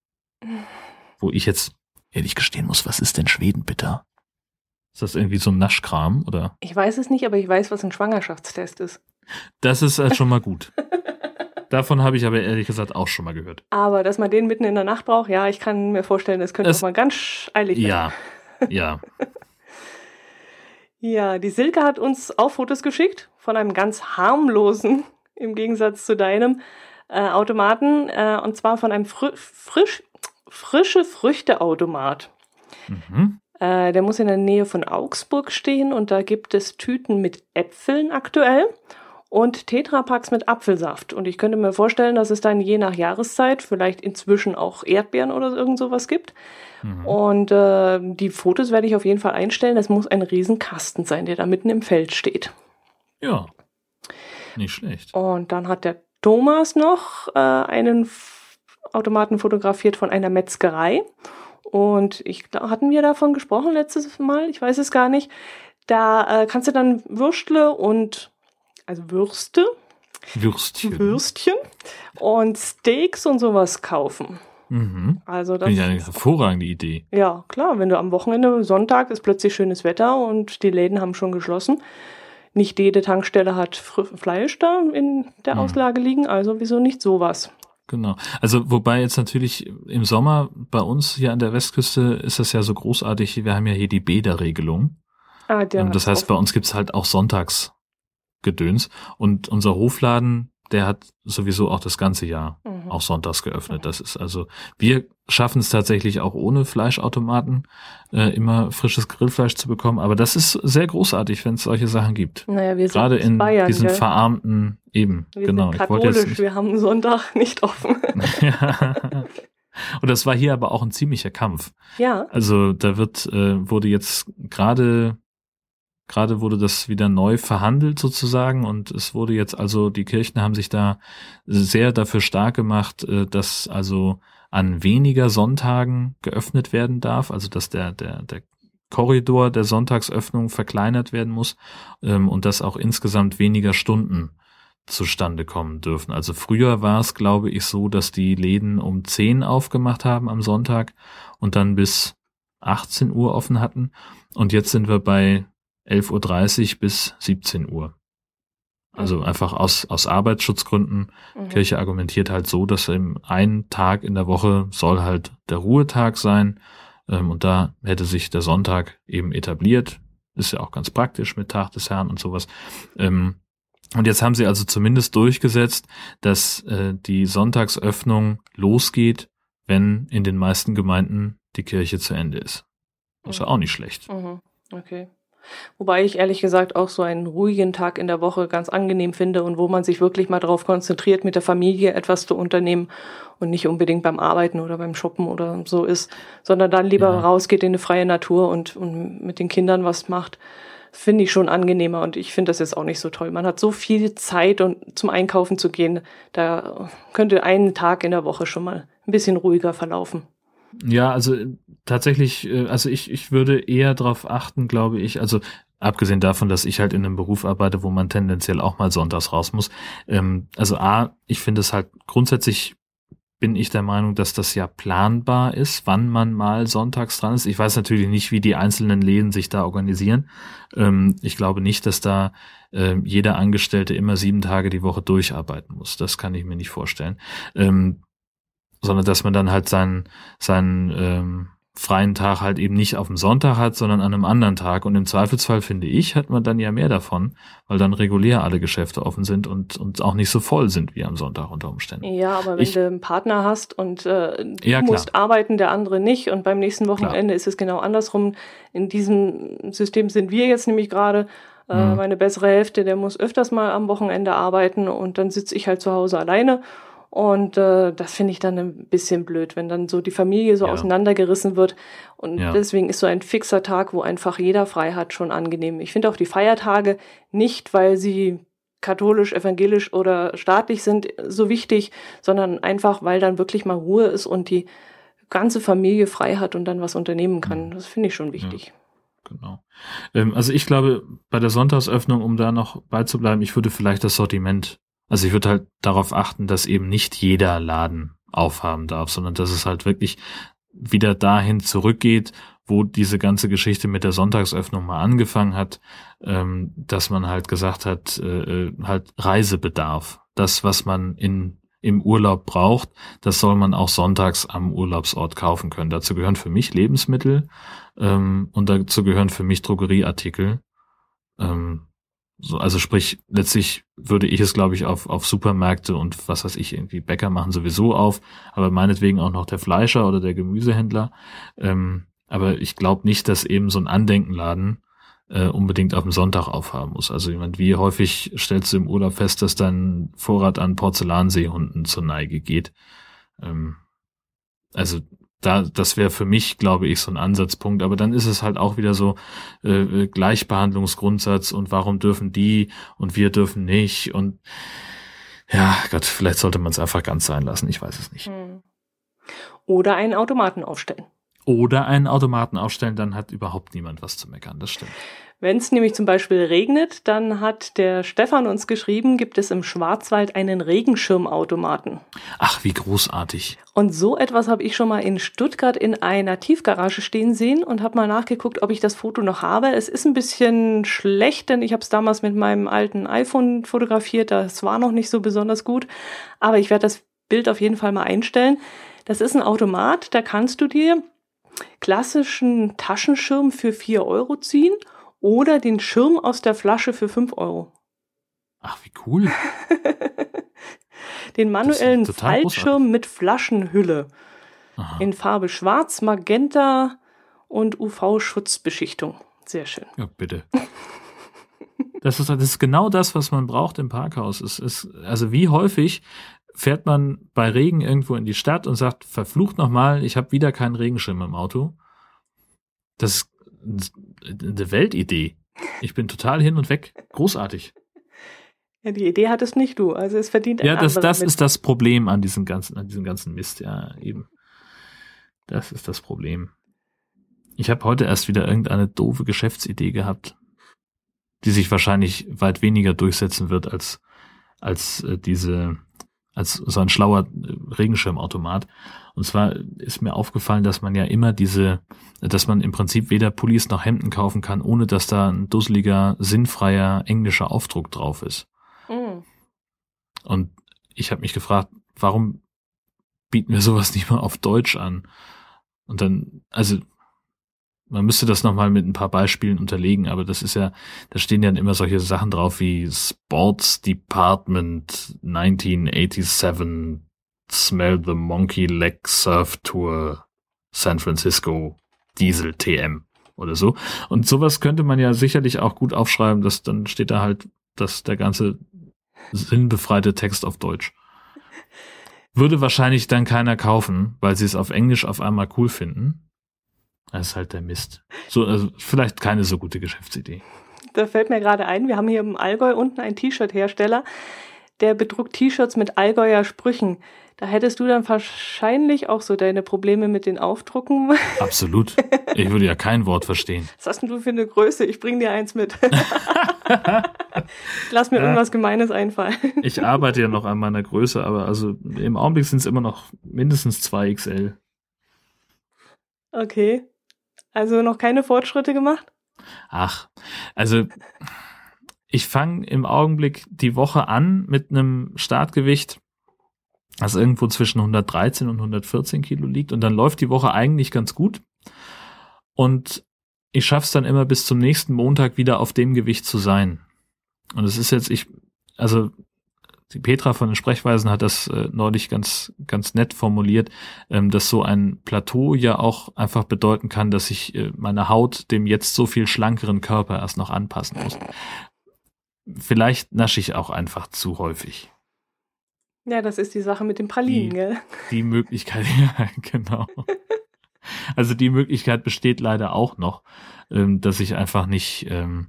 Wo ich jetzt ehrlich gestehen muss, was ist denn Schwedenbitter? Ist das irgendwie so ein Naschkram oder?
Ich weiß es nicht, aber ich weiß, was ein Schwangerschaftstest ist.
Das ist äh, schon mal gut. Davon habe ich aber ehrlich gesagt auch schon mal gehört.
Aber dass man den mitten in der Nacht braucht, ja, ich kann mir vorstellen, das könnte es, auch mal ganz eilig
werden. Ja, ja.
ja, die Silke hat uns auch Fotos geschickt von einem ganz harmlosen, im Gegensatz zu deinem, äh, Automaten, äh, und zwar von einem fr frisch, frische Früchteautomat. Mhm. Äh, der muss in der Nähe von Augsburg stehen und da gibt es Tüten mit Äpfeln aktuell und Tetrapacks mit Apfelsaft. Und ich könnte mir vorstellen, dass es dann je nach Jahreszeit vielleicht inzwischen auch Erdbeeren oder irgend sowas gibt. Mhm. Und äh, die Fotos werde ich auf jeden Fall einstellen. Es muss ein Riesenkasten sein, der da mitten im Feld steht.
Ja, nicht schlecht.
Und dann hat der Thomas noch äh, einen Automaten fotografiert von einer Metzgerei. Und ich glaube, hatten wir davon gesprochen letztes Mal? Ich weiß es gar nicht. Da äh, kannst du dann Würstle und, also Würste.
Würstchen.
Würstchen und Steaks und sowas kaufen.
Mhm. Also das Finde ich eine hervorragende Idee.
Ja, klar, wenn du am Wochenende, Sonntag ist plötzlich schönes Wetter und die Läden haben schon geschlossen nicht jede Tankstelle hat Fleisch da in der mhm. Auslage liegen, also wieso nicht sowas?
Genau. Also wobei jetzt natürlich im Sommer bei uns hier an der Westküste ist das ja so großartig, wir haben ja hier die Bäderregelung. Ah, der ähm, das heißt, bei uns gibt's halt auch Sonntagsgedöns und unser Hofladen, der hat sowieso auch das ganze Jahr
Mhm.
auch sonntags geöffnet. Das ist also, wir schaffen es tatsächlich auch ohne Fleischautomaten äh, immer frisches Grillfleisch zu bekommen. Aber das ist sehr großartig, wenn es solche Sachen gibt.
Naja, wir sind
Gerade in
Bayern,
diesen
gell?
verarmten eben.
Wir
genau.
sind
Ich wollte jetzt
katholisch,
nicht,
wir haben Sonntag nicht offen.
ja. Und das war hier aber auch ein ziemlicher Kampf.
ja.
Also da wird äh, wurde jetzt gerade gerade wurde das wieder neu verhandelt sozusagen und es wurde jetzt also die Kirchen haben sich da sehr dafür stark gemacht, äh, dass also an weniger Sonntagen geöffnet werden darf, also dass der der der Korridor der Sonntagsöffnung verkleinert werden muss ähm, und dass auch insgesamt weniger Stunden zustande kommen dürfen. Also früher war es, glaube ich, so, dass die Läden um 10 aufgemacht haben am Sonntag und dann bis 18 Uhr offen hatten. Und jetzt sind wir bei 11.30 Uhr bis 17 Uhr. Also
Mhm.
einfach aus, aus Arbeitsschutzgründen.
Mhm.
Kirche argumentiert halt so, dass im einen Tag in der Woche soll halt der Ruhetag sein. Ähm, und da hätte sich der Sonntag eben etabliert. Ist ja auch ganz praktisch mit Tag des Herrn und sowas. Ähm, und jetzt haben sie also zumindest durchgesetzt, dass äh, die Sonntagsöffnung losgeht, wenn in den meisten Gemeinden die Kirche zu Ende ist. Das ist ja auch nicht schlecht.
Mhm. Okay. Wobei ich ehrlich gesagt auch so einen ruhigen Tag in der Woche ganz angenehm finde und wo man sich wirklich mal darauf konzentriert, mit der Familie etwas zu unternehmen und nicht unbedingt beim Arbeiten oder beim Shoppen oder so ist, sondern dann lieber
Ja.
rausgeht in eine freie Natur und, und mit den Kindern was macht. Finde ich schon angenehmer und ich finde das jetzt auch nicht so toll. Man hat so viel Zeit und zum Einkaufen zu gehen, da könnte ein Tag in der Woche schon mal ein bisschen ruhiger verlaufen.
Ja, also äh, tatsächlich, äh, also ich, ich würde eher darauf achten, glaube ich, also abgesehen davon, dass ich halt in einem Beruf arbeite, wo man tendenziell auch mal sonntags raus muss. Ähm, also A, ich finde es halt grundsätzlich bin ich der Meinung, dass das ja planbar ist, wann man mal sonntags dran ist. Ich weiß natürlich nicht, wie die einzelnen Läden sich da organisieren. Ähm, ich glaube nicht, dass da ähm, jeder Angestellte immer sieben Tage die Woche durcharbeiten muss. Das kann ich mir nicht vorstellen. Ähm, sondern dass man dann halt seinen, seinen ähm, freien Tag halt eben nicht auf dem Sonntag hat, sondern an einem anderen Tag. Und im Zweifelsfall, finde ich, hat man dann ja mehr davon, weil dann regulär alle Geschäfte offen sind und, und auch nicht so voll sind wie am Sonntag unter Umständen.
Ja, aber wenn
Ich-
du einen Partner hast und äh, du
Ja, klar.
musst arbeiten, der andere nicht und beim nächsten Wochenende ist es genau andersrum. In diesem System sind wir jetzt nämlich gerade. Äh,
Mhm.
Meine bessere Hälfte, der muss öfters mal am Wochenende arbeiten und dann sitze ich halt zu Hause alleine. Und äh, das finde ich dann ein bisschen blöd, wenn dann so die Familie so
Ja.
auseinandergerissen wird. Und
Ja.
deswegen ist so ein fixer Tag, wo einfach jeder frei hat, schon angenehm. Ich finde auch die Feiertage nicht, weil sie katholisch, evangelisch oder staatlich sind, so wichtig, sondern einfach, weil dann wirklich mal Ruhe ist und die ganze Familie frei hat und dann was unternehmen kann.
Mhm.
Das finde ich schon wichtig.
Genau. Ähm, also ich glaube, bei der Sonntagsöffnung, um da noch beizubleiben, ich würde vielleicht das Sortiment, also ich würde halt darauf achten, dass eben nicht jeder Laden aufhaben darf, sondern dass es halt wirklich wieder dahin zurückgeht, wo diese ganze Geschichte mit der Sonntagsöffnung mal angefangen hat, ähm, dass man halt gesagt hat, äh, äh, halt Reisebedarf, das, was man in im Urlaub braucht, das soll man auch sonntags am Urlaubsort kaufen können. Dazu gehören für mich Lebensmittel ähm, und dazu gehören für mich Drogerieartikel. Ähm, so, also sprich, letztlich würde ich es, glaube ich, auf, auf Supermärkte und was weiß ich, irgendwie Bäcker machen sowieso auf, aber meinetwegen auch noch der Fleischer oder der Gemüsehändler. Ähm, aber ich glaube nicht, dass eben so ein Andenkenladen äh, unbedingt auf dem Sonntag aufhaben muss. Also jemand, wie häufig stellst du im Urlaub fest, dass dein Vorrat an Porzellanseehunden zur Neige geht? Ähm, also da, das wäre für mich, glaube ich, so ein Ansatzpunkt. Aber dann ist es halt auch wieder so äh, Gleichbehandlungsgrundsatz und warum dürfen die und wir dürfen nicht und ja, Gott, vielleicht sollte man es einfach ganz sein lassen. Ich weiß es nicht.
Hm. Oder einen Automaten aufstellen.
Oder einen Automaten aufstellen, dann hat überhaupt niemand was zu meckern. Das stimmt.
Wenn es nämlich zum Beispiel regnet, dann hat der Stefan uns geschrieben, gibt es im Schwarzwald einen Regenschirmautomaten.
Ach, wie großartig.
Und so etwas habe ich schon mal in Stuttgart in einer Tiefgarage stehen sehen und habe mal nachgeguckt, ob ich das Foto noch habe. Es ist ein bisschen schlecht, denn ich habe es damals mit meinem alten iPhone fotografiert. Das war noch nicht so besonders gut. Aber ich werde das Bild auf jeden Fall mal einstellen. Das ist ein Automat, da kannst du dir klassischen Taschenschirm für 4 Euro ziehen oder den Schirm aus der Flasche für 5 Euro.
Ach, wie cool.
Den manuellen Fallschirm
großartig.
mit Flaschenhülle
Aha.
in Farbe Schwarz, Magenta und UV-Schutzbeschichtung. Sehr schön.
Ja, bitte. Das ist, das ist genau das, was man braucht im Parkhaus. Es ist, also wie häufig fährt man bei Regen irgendwo in die Stadt und sagt, verflucht nochmal, ich habe wieder keinen Regenschirm im Auto. Das ist eine Weltidee. Ich bin total hin und weg. Großartig.
Ja, die Idee hattest nicht du. Also es verdient ein
Ja, das, das
mit.
ist das Problem an diesem ganzen, an diesem ganzen Mist, ja, eben. Das ist das Problem. Ich habe heute erst wieder irgendeine doofe Geschäftsidee gehabt, die sich wahrscheinlich weit weniger durchsetzen wird als, als äh, diese, als so ein schlauer äh, Regenschirmautomat. Und zwar ist mir aufgefallen, dass man ja immer diese, dass man im Prinzip weder Pullis noch Hemden kaufen kann, ohne dass da ein dusseliger, sinnfreier englischer Aufdruck drauf ist.
Mm.
Und ich habe mich gefragt, warum bieten wir sowas nicht mal auf Deutsch an? Und dann, also man müsste das nochmal mit ein paar Beispielen unterlegen, aber das ist ja, da stehen ja immer solche Sachen drauf wie Sports Department 1987 Smell the Monkey Leg Surf Tour San Francisco Diesel TM oder so. Und sowas könnte man ja sicherlich auch gut aufschreiben, dass dann steht da halt, dass der ganze sinnbefreite Text auf Deutsch. Würde wahrscheinlich dann keiner kaufen, weil sie es auf Englisch auf einmal cool finden. Das ist halt der Mist. So, also vielleicht keine so gute Geschäftsidee.
Da fällt mir gerade ein, wir haben hier im Allgäu unten einen T-Shirt-Hersteller, der bedruckt T-Shirts mit Allgäuer Sprüchen. Da hättest du dann wahrscheinlich auch so deine Probleme mit den Aufdrucken.
Absolut. Ich würde ja kein Wort verstehen.
Was hast denn du für eine Größe? Ich bring dir eins mit. Lass mir
Ja.
irgendwas Gemeines einfallen.
Ich arbeite ja noch an meiner Größe, aber also im Augenblick sind es immer noch mindestens 2 XL.
Okay. Also noch keine Fortschritte gemacht?
Ach, also ich fange im Augenblick die Woche an mit einem Startgewicht, das irgendwo zwischen 113 und 114 Kilo liegt und dann läuft die Woche eigentlich ganz gut und ich schaff's dann immer bis zum nächsten Montag wieder auf dem Gewicht zu sein. Und es ist jetzt, ich, also die Petra von den Sprechweisen hat das äh, neulich ganz, ganz nett formuliert, ähm, dass so ein Plateau ja auch einfach bedeuten kann, dass ich äh, meine Haut dem jetzt so viel schlankeren Körper erst noch anpassen muss. Vielleicht nasche ich auch einfach zu häufig.
Ja, das ist die Sache mit den Pralinen,
Die-
gell?
Die Möglichkeit, ja, genau. Also die Möglichkeit besteht leider auch noch, ähm, dass ich einfach nicht, ähm,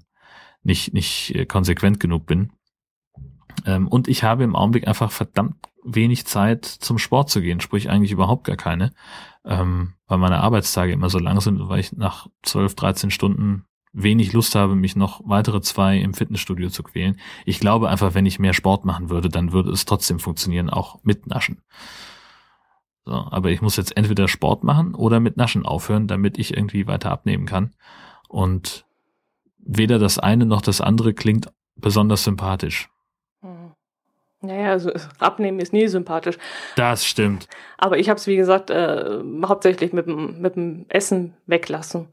nicht, nicht äh, konsequent genug bin. Ähm, und ich habe im Augenblick einfach verdammt wenig Zeit zum Sport zu gehen, sprich eigentlich überhaupt gar keine, ähm, weil meine Arbeitstage immer so lang sind und weil ich nach 12, 13 Stunden wenig Lust habe, mich noch weitere zwei im Fitnessstudio zu quälen. Ich glaube einfach, wenn ich mehr Sport machen würde, dann würde es trotzdem funktionieren, auch mit Naschen. So, aber ich muss jetzt entweder Sport machen oder mit Naschen aufhören, damit ich irgendwie weiter abnehmen kann. Und weder das eine noch das andere klingt besonders sympathisch.
Naja, also abnehmen ist nie sympathisch.
Das stimmt.
Aber ich habe es, wie gesagt, äh, hauptsächlich mit dem, mit dem Essen weglassen,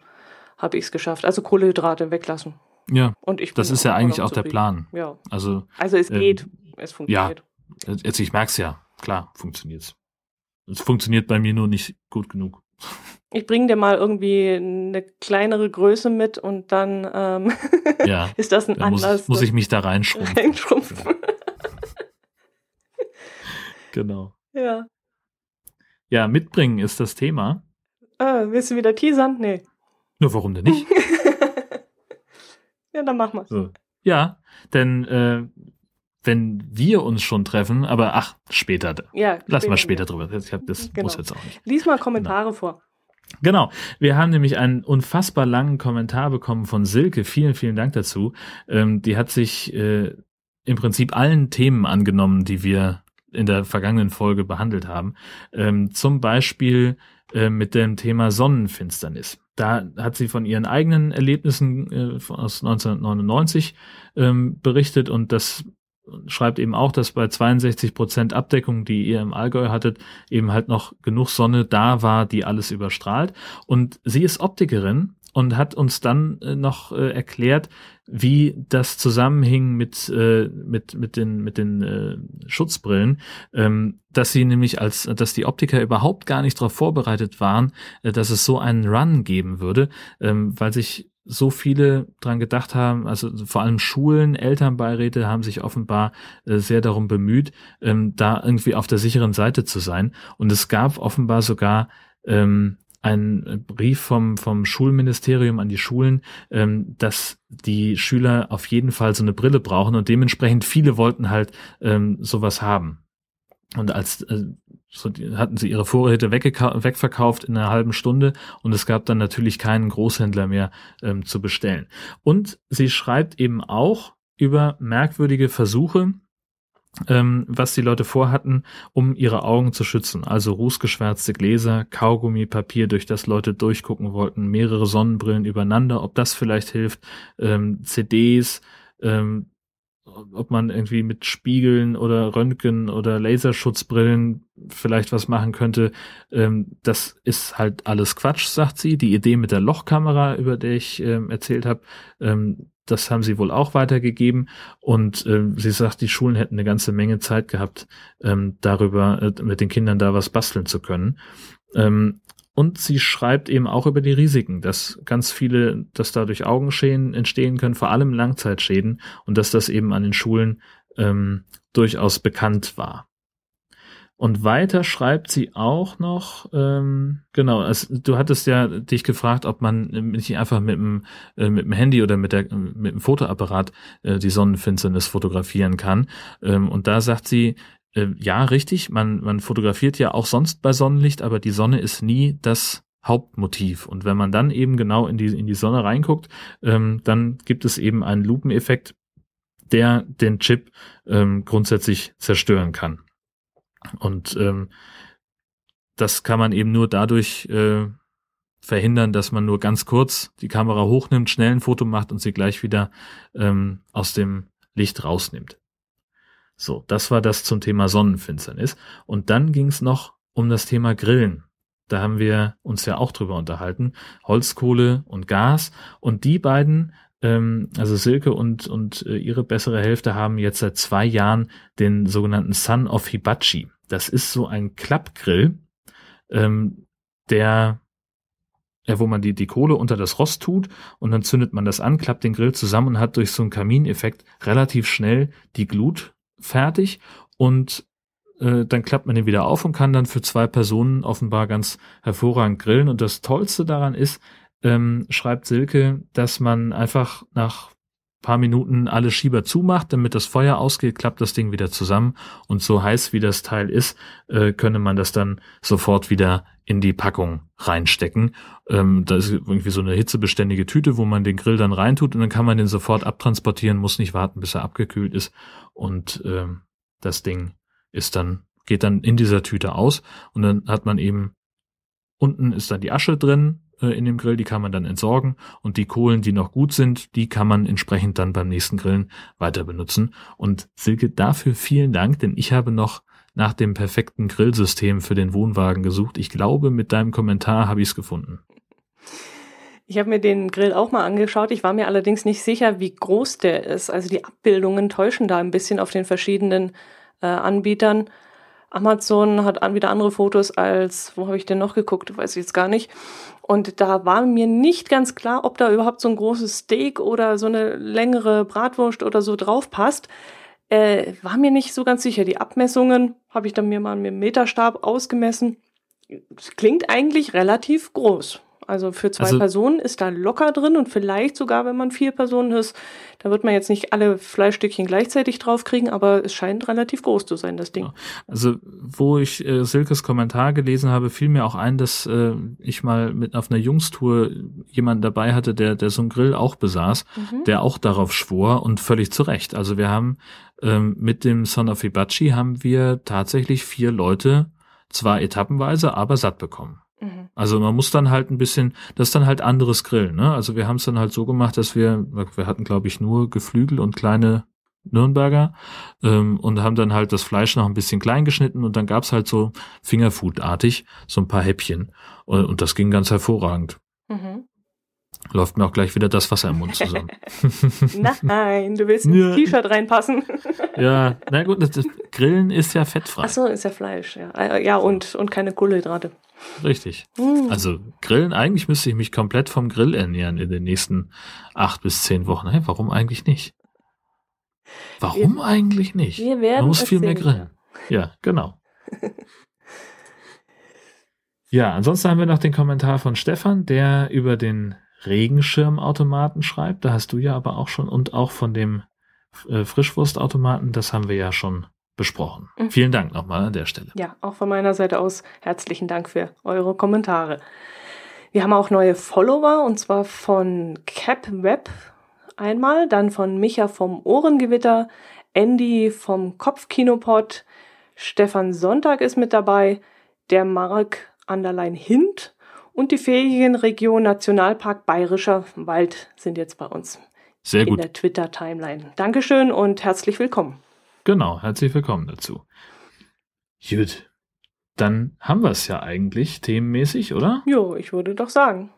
habe ich es geschafft. Also Kohlenhydrate weglassen.
Ja,
Und ich
das ist ja eigentlich auch der
zufrieden.
Plan.
Ja,
Also,
also es
Ähm,
geht, es funktioniert.
jetzt ich merk's ja, klar, funktioniert's. Es funktioniert bei mir nur nicht gut genug.
Ich bringe dir mal irgendwie eine kleinere Größe mit und dann ähm,
Ja,
ist das ein
da muss,
Anlass.
muss ich mich da reinschrumpfen.
reinschrumpfen.
Genau.
ja.
Ja, mitbringen ist das Thema.
Äh, willst du wieder teasern? Nee.
Nur warum denn nicht?
ja, dann mach mal.
So. Ja, denn äh, wenn wir uns schon treffen, aber ach, später.
Ja,
Lass mal später drüber. Ich hab, das
Genau.
muss jetzt auch nicht.
Lies mal Kommentare vor.
Genau. Wir haben nämlich einen unfassbar langen Kommentar bekommen von Silke. Vielen, vielen Dank dazu. Ähm, die hat sich äh, im Prinzip allen Themen angenommen, die wir in der vergangenen Folge behandelt haben. Ähm, zum Beispiel äh, mit dem Thema Sonnenfinsternis. Da hat sie von ihren eigenen Erlebnissen äh, aus 1999 ähm, berichtet und das schreibt eben auch, dass bei 62 Prozent Abdeckung, die ihr im Allgäu hattet, eben halt noch genug Sonne da war, die alles überstrahlt. Und sie ist Optikerin und hat uns dann äh, noch äh, erklärt, wie das zusammenhing mit äh, mit mit den mit den äh, Schutzbrillen, ähm, dass sie nämlich als dass die Optiker überhaupt gar nicht darauf vorbereitet waren, äh, dass es so einen Run geben würde, ähm, weil sich so viele dran gedacht haben, also vor allem Schulen, Elternbeiräte haben sich offenbar äh, sehr darum bemüht, ähm, da irgendwie auf der sicheren Seite zu sein. Und es gab offenbar sogar ähm, ein Brief vom, vom Schulministerium an die Schulen, ähm, dass die Schüler auf jeden Fall so eine Brille brauchen und dementsprechend viele wollten halt ähm, sowas haben. Und als äh, so die, hatten sie ihre Vorräte wegverkauft in einer halben Stunde und es gab dann natürlich keinen Großhändler mehr ähm, zu bestellen. Und sie schreibt eben auch über merkwürdige Versuche, ähm, was die Leute vorhatten, um ihre Augen zu schützen. Also rußgeschwärzte Gläser, Kaugummipapier, durch das Leute durchgucken wollten, mehrere Sonnenbrillen übereinander, ob das vielleicht hilft, ähm, CDs, ähm, ob man irgendwie mit Spiegeln oder Röntgen oder Laserschutzbrillen vielleicht was machen könnte. Ähm, das ist halt alles Quatsch, sagt sie. Die Idee mit der Lochkamera, über der ich ähm, erzählt habe, ähm, das haben sie wohl auch weitergegeben. Und äh, sie sagt, die Schulen hätten eine ganze Menge Zeit gehabt, ähm, darüber äh, mit den Kindern da was basteln zu können. Ähm, und sie schreibt eben auch über die Risiken, dass ganz viele, dass dadurch Augenschäden entstehen können, vor allem Langzeitschäden, und dass das eben an den Schulen ähm, durchaus bekannt war. Und weiter schreibt sie auch noch, ähm, genau, also du hattest ja dich gefragt, ob man nicht einfach mit dem, äh, mit dem Handy oder mit, der, mit dem Fotoapparat äh, die Sonnenfinsternis fotografieren kann. Ähm, und da sagt sie, äh, ja, richtig, man, man fotografiert ja auch sonst bei Sonnenlicht, aber die Sonne ist nie das Hauptmotiv. Und wenn man dann eben genau in die, in die Sonne reinguckt, ähm, dann gibt es eben einen Lupeneffekt, der den Chip ähm, grundsätzlich zerstören kann. Und ähm, das kann man eben nur dadurch äh, verhindern, dass man nur ganz kurz die Kamera hochnimmt, schnell ein Foto macht und sie gleich wieder ähm, aus dem Licht rausnimmt. So, das war das zum Thema Sonnenfinsternis. Und dann ging es noch um das Thema Grillen. Da haben wir uns ja auch drüber unterhalten. Holzkohle und Gas. Und die beiden ähm, also Silke und, und äh, ihre bessere Hälfte haben jetzt seit zwei Jahren den sogenannten Son of Hibachi. Das ist so ein Klappgrill, ähm, der ja, wo man die, die Kohle unter das Rost tut und dann zündet man das an, klappt den Grill zusammen und hat durch so einen Kamineffekt relativ schnell die Glut fertig und äh, dann klappt man den wieder auf und kann dann für zwei Personen offenbar ganz hervorragend grillen. Und das Tollste daran ist, ähm, schreibt Silke, dass man einfach nach paar Minuten alle Schieber zumacht, damit das Feuer ausgeht, klappt das Ding wieder zusammen und so heiß wie das Teil ist, äh, könne man das dann sofort wieder in die Packung reinstecken. Ähm, da ist irgendwie so eine hitzebeständige Tüte, wo man den Grill dann reintut und dann kann man den sofort abtransportieren, muss nicht warten, bis er abgekühlt ist und ähm, das Ding ist dann geht dann in dieser Tüte aus und dann hat man eben unten ist dann die Asche drin, in dem Grill, die kann man dann entsorgen und die Kohlen, die noch gut sind, die kann man entsprechend dann beim nächsten Grillen weiter benutzen. Und Silke, dafür vielen Dank, denn ich habe noch nach dem perfekten Grillsystem für den Wohnwagen gesucht. Ich glaube, mit deinem Kommentar habe ich es gefunden.
Ich habe mir den Grill auch mal angeschaut. Ich war mir allerdings nicht sicher, wie groß der ist. Also die Abbildungen täuschen da ein bisschen auf den verschiedenen äh, Anbietern. Amazon hat wieder andere Fotos als, wo habe ich denn noch geguckt, weiß ich jetzt gar nicht. Und da war mir nicht ganz klar, ob da überhaupt so ein großes Steak oder so eine längere Bratwurst oder so drauf passt. Äh, war mir nicht so ganz sicher. Die Abmessungen habe ich dann mir mal mit dem Meterstab ausgemessen. Das klingt eigentlich relativ groß. Also für zwei also, Personen ist da locker drin und vielleicht sogar, wenn man vier Personen ist, da wird man jetzt nicht alle Fleischstückchen gleichzeitig draufkriegen, aber es scheint relativ groß zu sein, das Ding.
Also wo ich äh, Silkes Kommentar gelesen habe, fiel mir auch ein, dass äh, ich mal mit auf einer Jungstour jemanden dabei hatte, der, der so einen Grill auch besaß, mhm. der auch darauf schwor und völlig zu Recht. Also wir haben ähm, mit dem Son of Ibachi haben wir tatsächlich vier Leute, zwar etappenweise, aber satt bekommen. Mhm. Also man muss dann halt ein bisschen, das ist dann halt anderes Grillen. Ne? Also wir haben es dann halt so gemacht, dass wir, wir hatten glaube ich nur Geflügel und kleine Nürnberger ähm, und haben dann halt das Fleisch noch ein bisschen klein geschnitten und dann gab's halt so Fingerfood-artig so ein paar Häppchen und, und das ging ganz hervorragend. Mhm. Läuft mir auch gleich wieder das Wasser im Mund zusammen.
Nein, du willst
Ja.
T-Shirt reinpassen.
ja, na gut, das, das Grillen ist ja fettfrei.
Achso, ist ja Fleisch, ja. Äh, Ja, und, und keine Kohlenhydrate.
Richtig.
Mm.
Also Grillen, eigentlich müsste ich mich komplett vom Grill ernähren in den nächsten acht bis zehn Wochen. Hey, warum eigentlich nicht? Warum eigentlich nicht?
Wir werden
Man muss viel mehr grillen. Ja, genau. ja, ansonsten haben wir noch den Kommentar von Stefan, der über den Regenschirmautomaten schreibt. Da hast du ja aber auch schon und auch von dem äh, Frischwurstautomaten, das haben wir ja schon besprochen.
Mhm.
Vielen Dank nochmal an der Stelle.
Ja, auch von meiner Seite aus herzlichen Dank für eure Kommentare. Wir haben auch neue Follower und zwar von CapWeb einmal, dann von Micha vom Ohrengewitter, Andy vom Kopfkinopod, Stefan Sonntag ist mit dabei, der Mark Anderlein Hint und die Ferienregion Nationalpark Bayerischer Wald sind jetzt bei uns
Sehr
in
gut.
der Twitter-Timeline. Dankeschön und herzlich willkommen.
Genau, herzlich willkommen dazu. Gut, dann haben wir es ja eigentlich themenmäßig, oder?
Jo, ich würde doch sagen.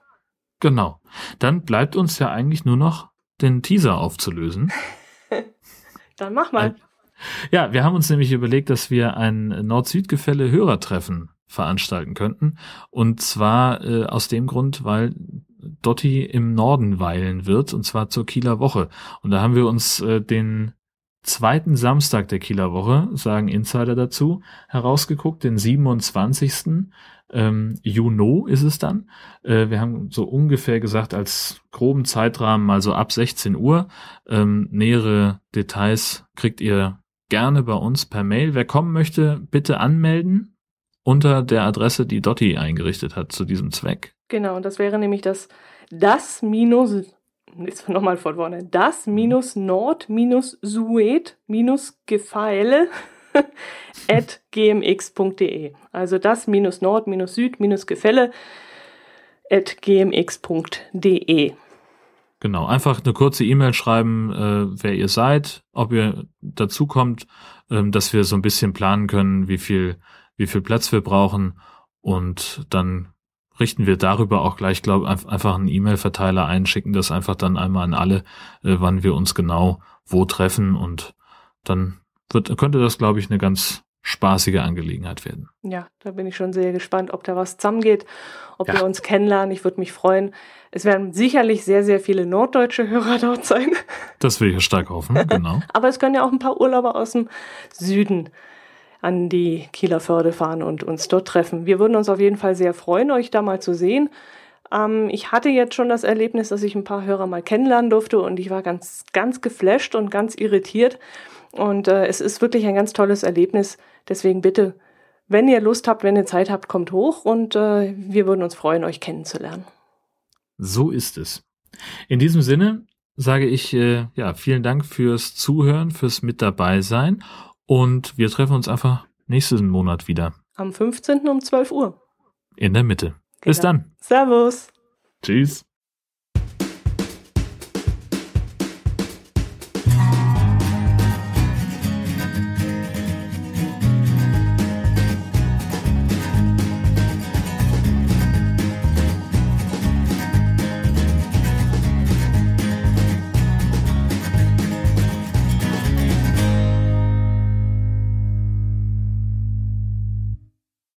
Genau. Dann bleibt uns ja eigentlich nur noch den Teaser aufzulösen.
Dann mach mal.
Ja, wir haben uns nämlich überlegt, dass wir ein Nord-Süd-Gefälle Hörertreffen veranstalten könnten. Und zwar äh, aus dem Grund, weil Dotti im Norden weilen wird, und zwar zur Kieler Woche. Und da haben wir uns äh, den zweiten Samstag der Kieler Woche, sagen Insider dazu, herausgeguckt, den 27. Ähm, Juni ist es dann. Äh, wir haben so ungefähr gesagt, als groben Zeitrahmen mal so ab 16 Uhr. Ähm, nähere Details kriegt ihr gerne bei uns per Mail. Wer kommen möchte, bitte anmelden unter der Adresse, die Dotti eingerichtet hat zu diesem Zweck.
Genau, das wäre nämlich das das minus jetzt nochmal von vorne. Das minus Nord minus Sued minus Gefeile at gmx.de. Also das minus Nord minus Süd minus Gefälle at gmx.de.
Genau, einfach eine kurze E-Mail schreiben, äh, wer ihr seid, ob ihr dazu kommt, ähm, dass wir so ein bisschen planen können, wie viel, wie viel Platz wir brauchen und dann richten wir darüber auch gleich, glaube ich, einfach einen E-Mail-Verteiler ein, schicken das einfach dann einmal an alle, äh, wann wir uns genau wo treffen und dann wird, könnte das, glaube ich, eine ganz spaßige Angelegenheit werden.
Ja, da bin ich schon sehr gespannt, ob da was zusammengeht, ob
Ja.
wir uns kennenlernen. Ich würde mich freuen. Es werden sicherlich sehr, sehr viele norddeutsche Hörer dort sein.
Das will ich ja stark hoffen, genau.
Aber es können ja auch ein paar Urlauber aus dem Süden an die Kieler Förde fahren und uns dort treffen. Wir würden uns auf jeden Fall sehr freuen, euch da mal zu sehen. Ähm, ich hatte jetzt schon das Erlebnis, dass ich ein paar Hörer mal kennenlernen durfte und ich war ganz, ganz geflasht und ganz irritiert. Und äh, es ist wirklich ein ganz tolles Erlebnis. Deswegen bitte, wenn ihr Lust habt, wenn ihr Zeit habt, kommt hoch und äh, wir würden uns freuen, euch kennenzulernen.
So ist es. In diesem Sinne sage ich äh, ja vielen Dank fürs Zuhören, fürs mit dabei sein und wir treffen uns einfach nächsten Monat wieder
Am 15. um 12 Uhr.
in der Mitte. Bis
Genau.
dann.
Servus.
Tschüss.